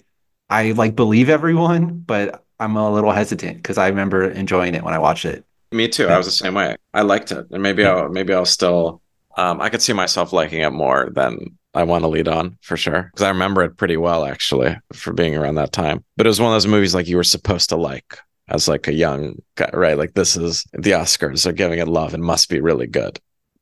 Speaker 1: I like believe everyone, but I'm a little hesitant because I remember enjoying it when I watched it.
Speaker 2: Me too. I was the same way. I liked it, and maybe I'll maybe I'll still. Um, I could see myself liking it more than I want to lead on for sure because I remember it pretty well actually for being around that time. But it was one of those movies like you were supposed to like as like a young guy, right? Like this is the Oscars are giving it love and must be really good.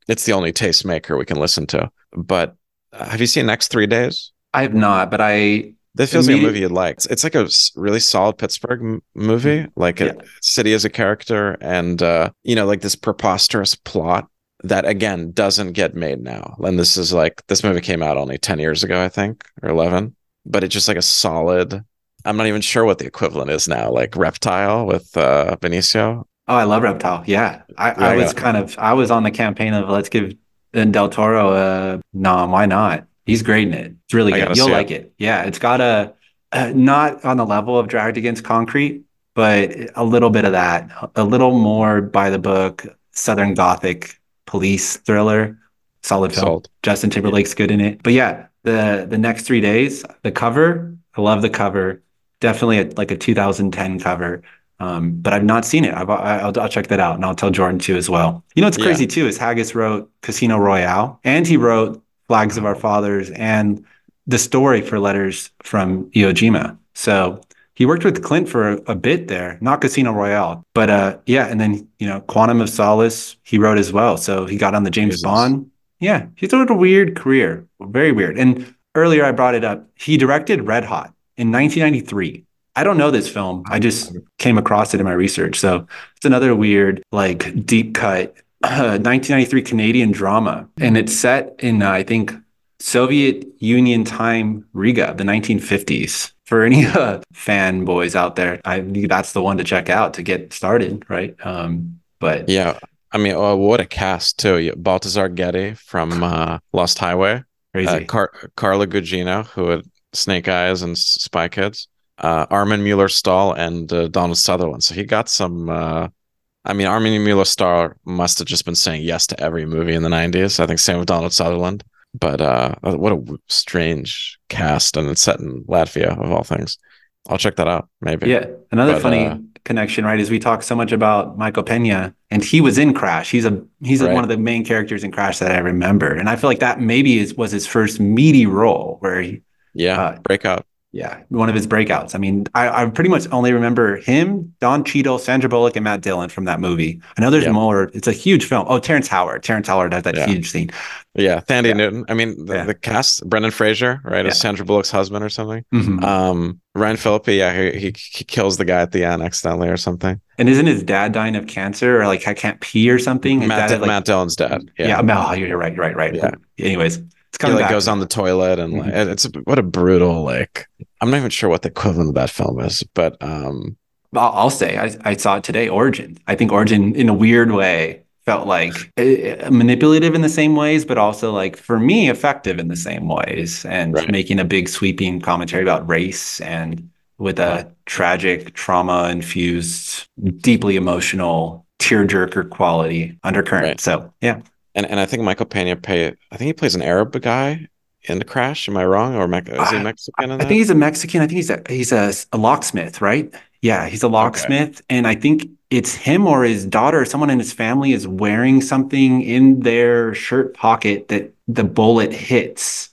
Speaker 2: It's the only tastemaker we can listen to. But uh, have you seen Next Three Days?
Speaker 1: I have not, but I
Speaker 2: This feels like a movie you'd like. It's, it's like a really solid Pittsburgh m- movie, like a city as a character, and uh, you know, like this preposterous plot that again doesn't get made now. And this is like this movie came out only ten years ago, I think, or eleven. But it's just like a solid. I'm not even sure what the equivalent is now, like Reptile with uh, Benicio.
Speaker 1: Oh, I love Reptile. Yeah. I,
Speaker 2: Yeah,
Speaker 1: I
Speaker 2: yeah.
Speaker 1: was kind of I was on the campaign of let's give Del Toro a nom. Why not? He's great in it. It's really good. You'll
Speaker 2: see it.
Speaker 1: like it. Yeah. It's got a uh, not on the level of Dragged Across Concrete, but a little bit of that, a little more by the book, Southern Gothic police thriller, solid film. Sold. Justin Timberlake's good in it. But yeah, the the next three days, the cover, I love the cover. Definitely a, like a 2010 cover. Um, but I've not seen it. i will I'll check that out, and I'll tell Jordan too as well. You know what's crazy yeah. too is Haggis wrote Casino Royale, and he wrote Flags of Our Fathers and the story for Letters from Iwo Jima. So he worked with Clint for a, a, bit there, not Casino Royale, but uh, yeah, and then you know Quantum of Solace he wrote as well. So he got on the James Jesus. Bond. Yeah, he's had a weird career, very weird. And earlier I brought it up. He directed Red Hot in 1993. I don't know this film. I just came across it in my research. So it's another weird, like deep cut uh, 1993 Canadian drama. And it's set in, uh, I think, Soviet Union time Riga, the 1950s. For any uh, fanboys out there, I think that's the one to check out to get started, right? Um, but
Speaker 2: yeah, I mean, oh, what a cast too! Balthazar Getty from uh, Lost Highway, crazy. Uh, Car- Carla Gugino, who had Snake Eyes and Spy Kids uh, Armin Mueller Stahl and uh, Donald Sutherland. So he got some. I mean, Armin Mueller Stahl must have just been saying yes to every movie in the '90s. I think same with Donald Sutherland. But uh, what a strange cast, and it's set in Latvia of all things. I'll check that out. Maybe.
Speaker 1: Yeah, another but, funny uh, connection, right? Is we talk so much about Michael Pena, and he was in Crash. He's a he's right. one of the main characters in Crash that I remember, and I feel like that maybe is, was his first meaty role where he
Speaker 2: yeah uh, breakout
Speaker 1: yeah, one of his breakouts. I mean, I, I, pretty much only remember him, Don Cheadle, Sandra Bullock, and Matt Dillon from that movie. I know there's yep. more. It's a huge film. Oh, Terrence Howard. Terrence Howard has that yeah. huge scene.
Speaker 2: Yeah, Thandie yeah. Newton. I mean, the, yeah. the, cast, Brendan Fraser, right, as Sandra Bullock's husband or something. Mm-hmm. Um, Ryan Phillippe, yeah, he, he, he kills the guy at the end accidentally or something.
Speaker 1: And isn't his dad dying of cancer or like I can't pee or something?
Speaker 2: Matt,
Speaker 1: dad,
Speaker 2: like, Matt Dillon's dad.
Speaker 1: Yeah, yeah. Oh, you're right. You're right. Right. Yeah. Anyways,
Speaker 2: it's kind of like goes on the toilet and mm-hmm. like, it's what a brutal like I'm not even sure what the equivalent of that film is, but um,
Speaker 1: I'll, I'll say I, I, saw it today. Origin. I think Origin, in a weird way, felt like uh, manipulative in the same ways, but also like for me, effective in the same ways, and right. making a big sweeping commentary about race and with a tragic, trauma infused, deeply emotional tearjerker quality undercurrent. Right. So yeah.
Speaker 2: And and I think Michael Pena pay I think he plays an Arab guy in the crash. Am I wrong? Or is he Mexican?
Speaker 1: I, I think he's a Mexican. I think he's a he's a, a locksmith, right? Yeah, he's a locksmith, okay. and I think it's him or his daughter, or someone in his family, is wearing something in their shirt pocket that the bullet hits.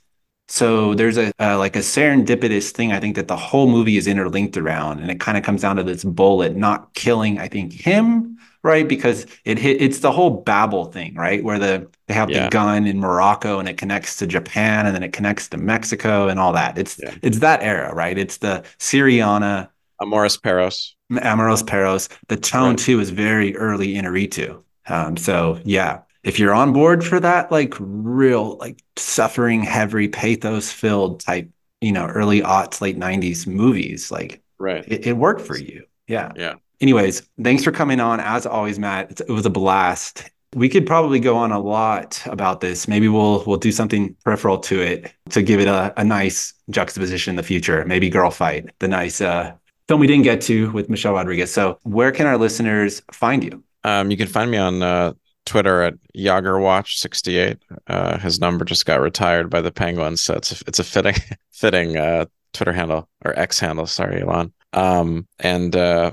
Speaker 1: So there's a uh, like a serendipitous thing. I think that the whole movie is interlinked around, and it kind of comes down to this bullet not killing. I think him right? Because it hit, it's the whole Babel thing, right? Where the they have yeah. the gun in Morocco and it connects to Japan and then it connects to Mexico and all that. It's yeah. it's that era, right? It's the Syriana,
Speaker 2: Amoris Perros,
Speaker 1: Amores Perros. The tone right. too is very early Inarritu. Um, so yeah, if you're on board for that, like real, like suffering, heavy, pathos filled type, you know, early aughts, late '90s movies, like
Speaker 2: right,
Speaker 1: it, it worked for you. Yeah,
Speaker 2: yeah
Speaker 1: anyways, thanks for coming on. As always, Matt, it was a blast. We could probably go on a lot about this. Maybe we'll we'll do something peripheral to it to give it a, a nice juxtaposition in the future. Maybe Girl Fight, the nice uh, film we didn't get to with Michelle Rodriguez. So, where can our listeners find you?
Speaker 2: Um, you can find me on uh, Twitter at Jagerwatch68. Uh, his number just got retired by the Penguins, so it's a, it's a fitting fitting uh, Twitter handle or X handle. Sorry, Elon. Um, and uh,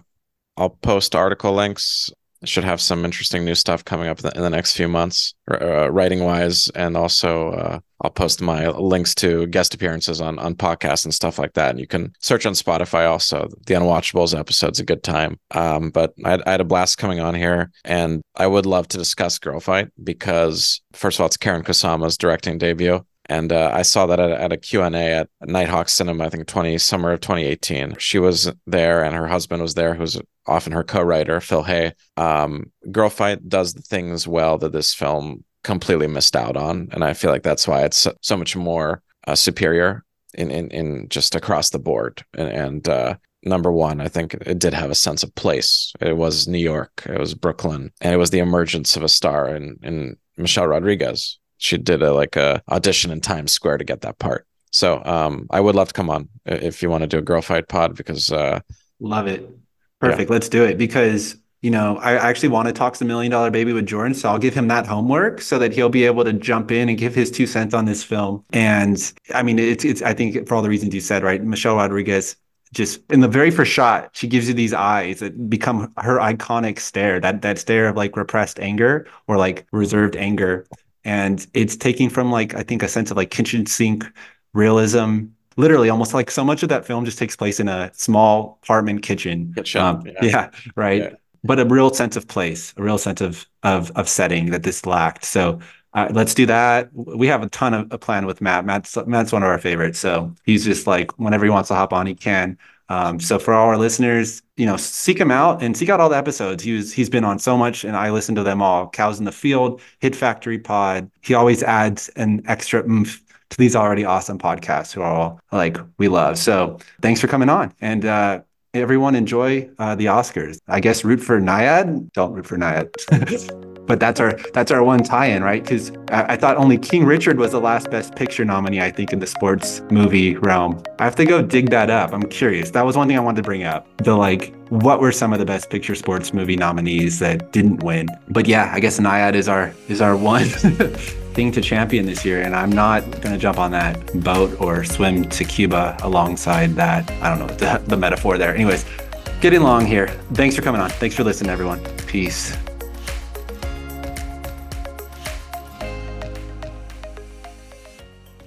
Speaker 2: I'll post article links. I should have some interesting new stuff coming up in the next few months, uh, writing wise, and also uh, I'll post my links to guest appearances on on podcasts and stuff like that. And you can search on Spotify also. The Unwatchables episode's a good time. Um, but I had, I had a blast coming on here, and I would love to discuss Girl Fight because first of all, it's Karyn Kusama's directing debut and uh, I saw that at, at a Q&A at Nitehawk Cinema, I think 20 summer of 2018. She was there, and her husband was there, who's often her co-writer, Phil Hay. Um, Girl Fight does the things well that this film completely missed out on, and I feel like that's why it's so, much more uh, superior in, in in just across the board. And, and uh, number one, I think it did have a sense of place. It was New York, it was Brooklyn, and it was the emergence of a star in in Michelle Rodriguez she did a like a audition in Times Square to get that part. So um, I would love to come on if you want to do a girl fight pod because uh,
Speaker 1: love it. Perfect. Yeah. Let's do it because you know, I actually want to talk some million dollar baby with Jordan, so I'll give him that homework so that he'll be able to jump in and give his two cents on this film. And I mean, it's it's I think for all the reasons you said, right? Michelle Rodriguez just in the very first shot, she gives you these eyes that become her iconic stare, that that stare of like repressed anger or like reserved anger. And it's taking from like I think a sense of like kitchen sink realism literally almost like so much of that film just takes place in a small apartment kitchen.
Speaker 2: kitchen um,
Speaker 1: yeah. yeah. right. Yeah but a real sense of place, a real sense of of of setting that this lacked. So uh, let's do that. We have a ton of a plan with Matt. Matt's Matt's one of our favorites. So he's just like whenever he wants to hop on, he can. Um, so for all our listeners, you know, seek him out and seek out all the episodes. He was he's been on so much, and I listen to them all. Cows in the Field, Hit Factory Pod. He always adds an extra oomph to these already awesome podcasts who are all like we love. So thanks for coming on, and uh, everyone enjoy uh, the Oscars. I guess root for Nyad. Don't root for Nyad. but that's our that's our one tie-in, right? Because I, I, thought only King Richard was the last Best Picture nominee. I think in the sports movie realm. I have to go dig that up. I'm curious. That was one thing I wanted to bring up. The like, what were some of the Best Picture sports movie nominees that didn't win? But yeah, I guess Nyad is our is our one. thing to champion this year, and I'm not going to jump on that boat or swim to Cuba alongside that. I don't know the, the metaphor there. Anyways, getting long here. Thanks for coming on. Thanks for listening, everyone. Peace.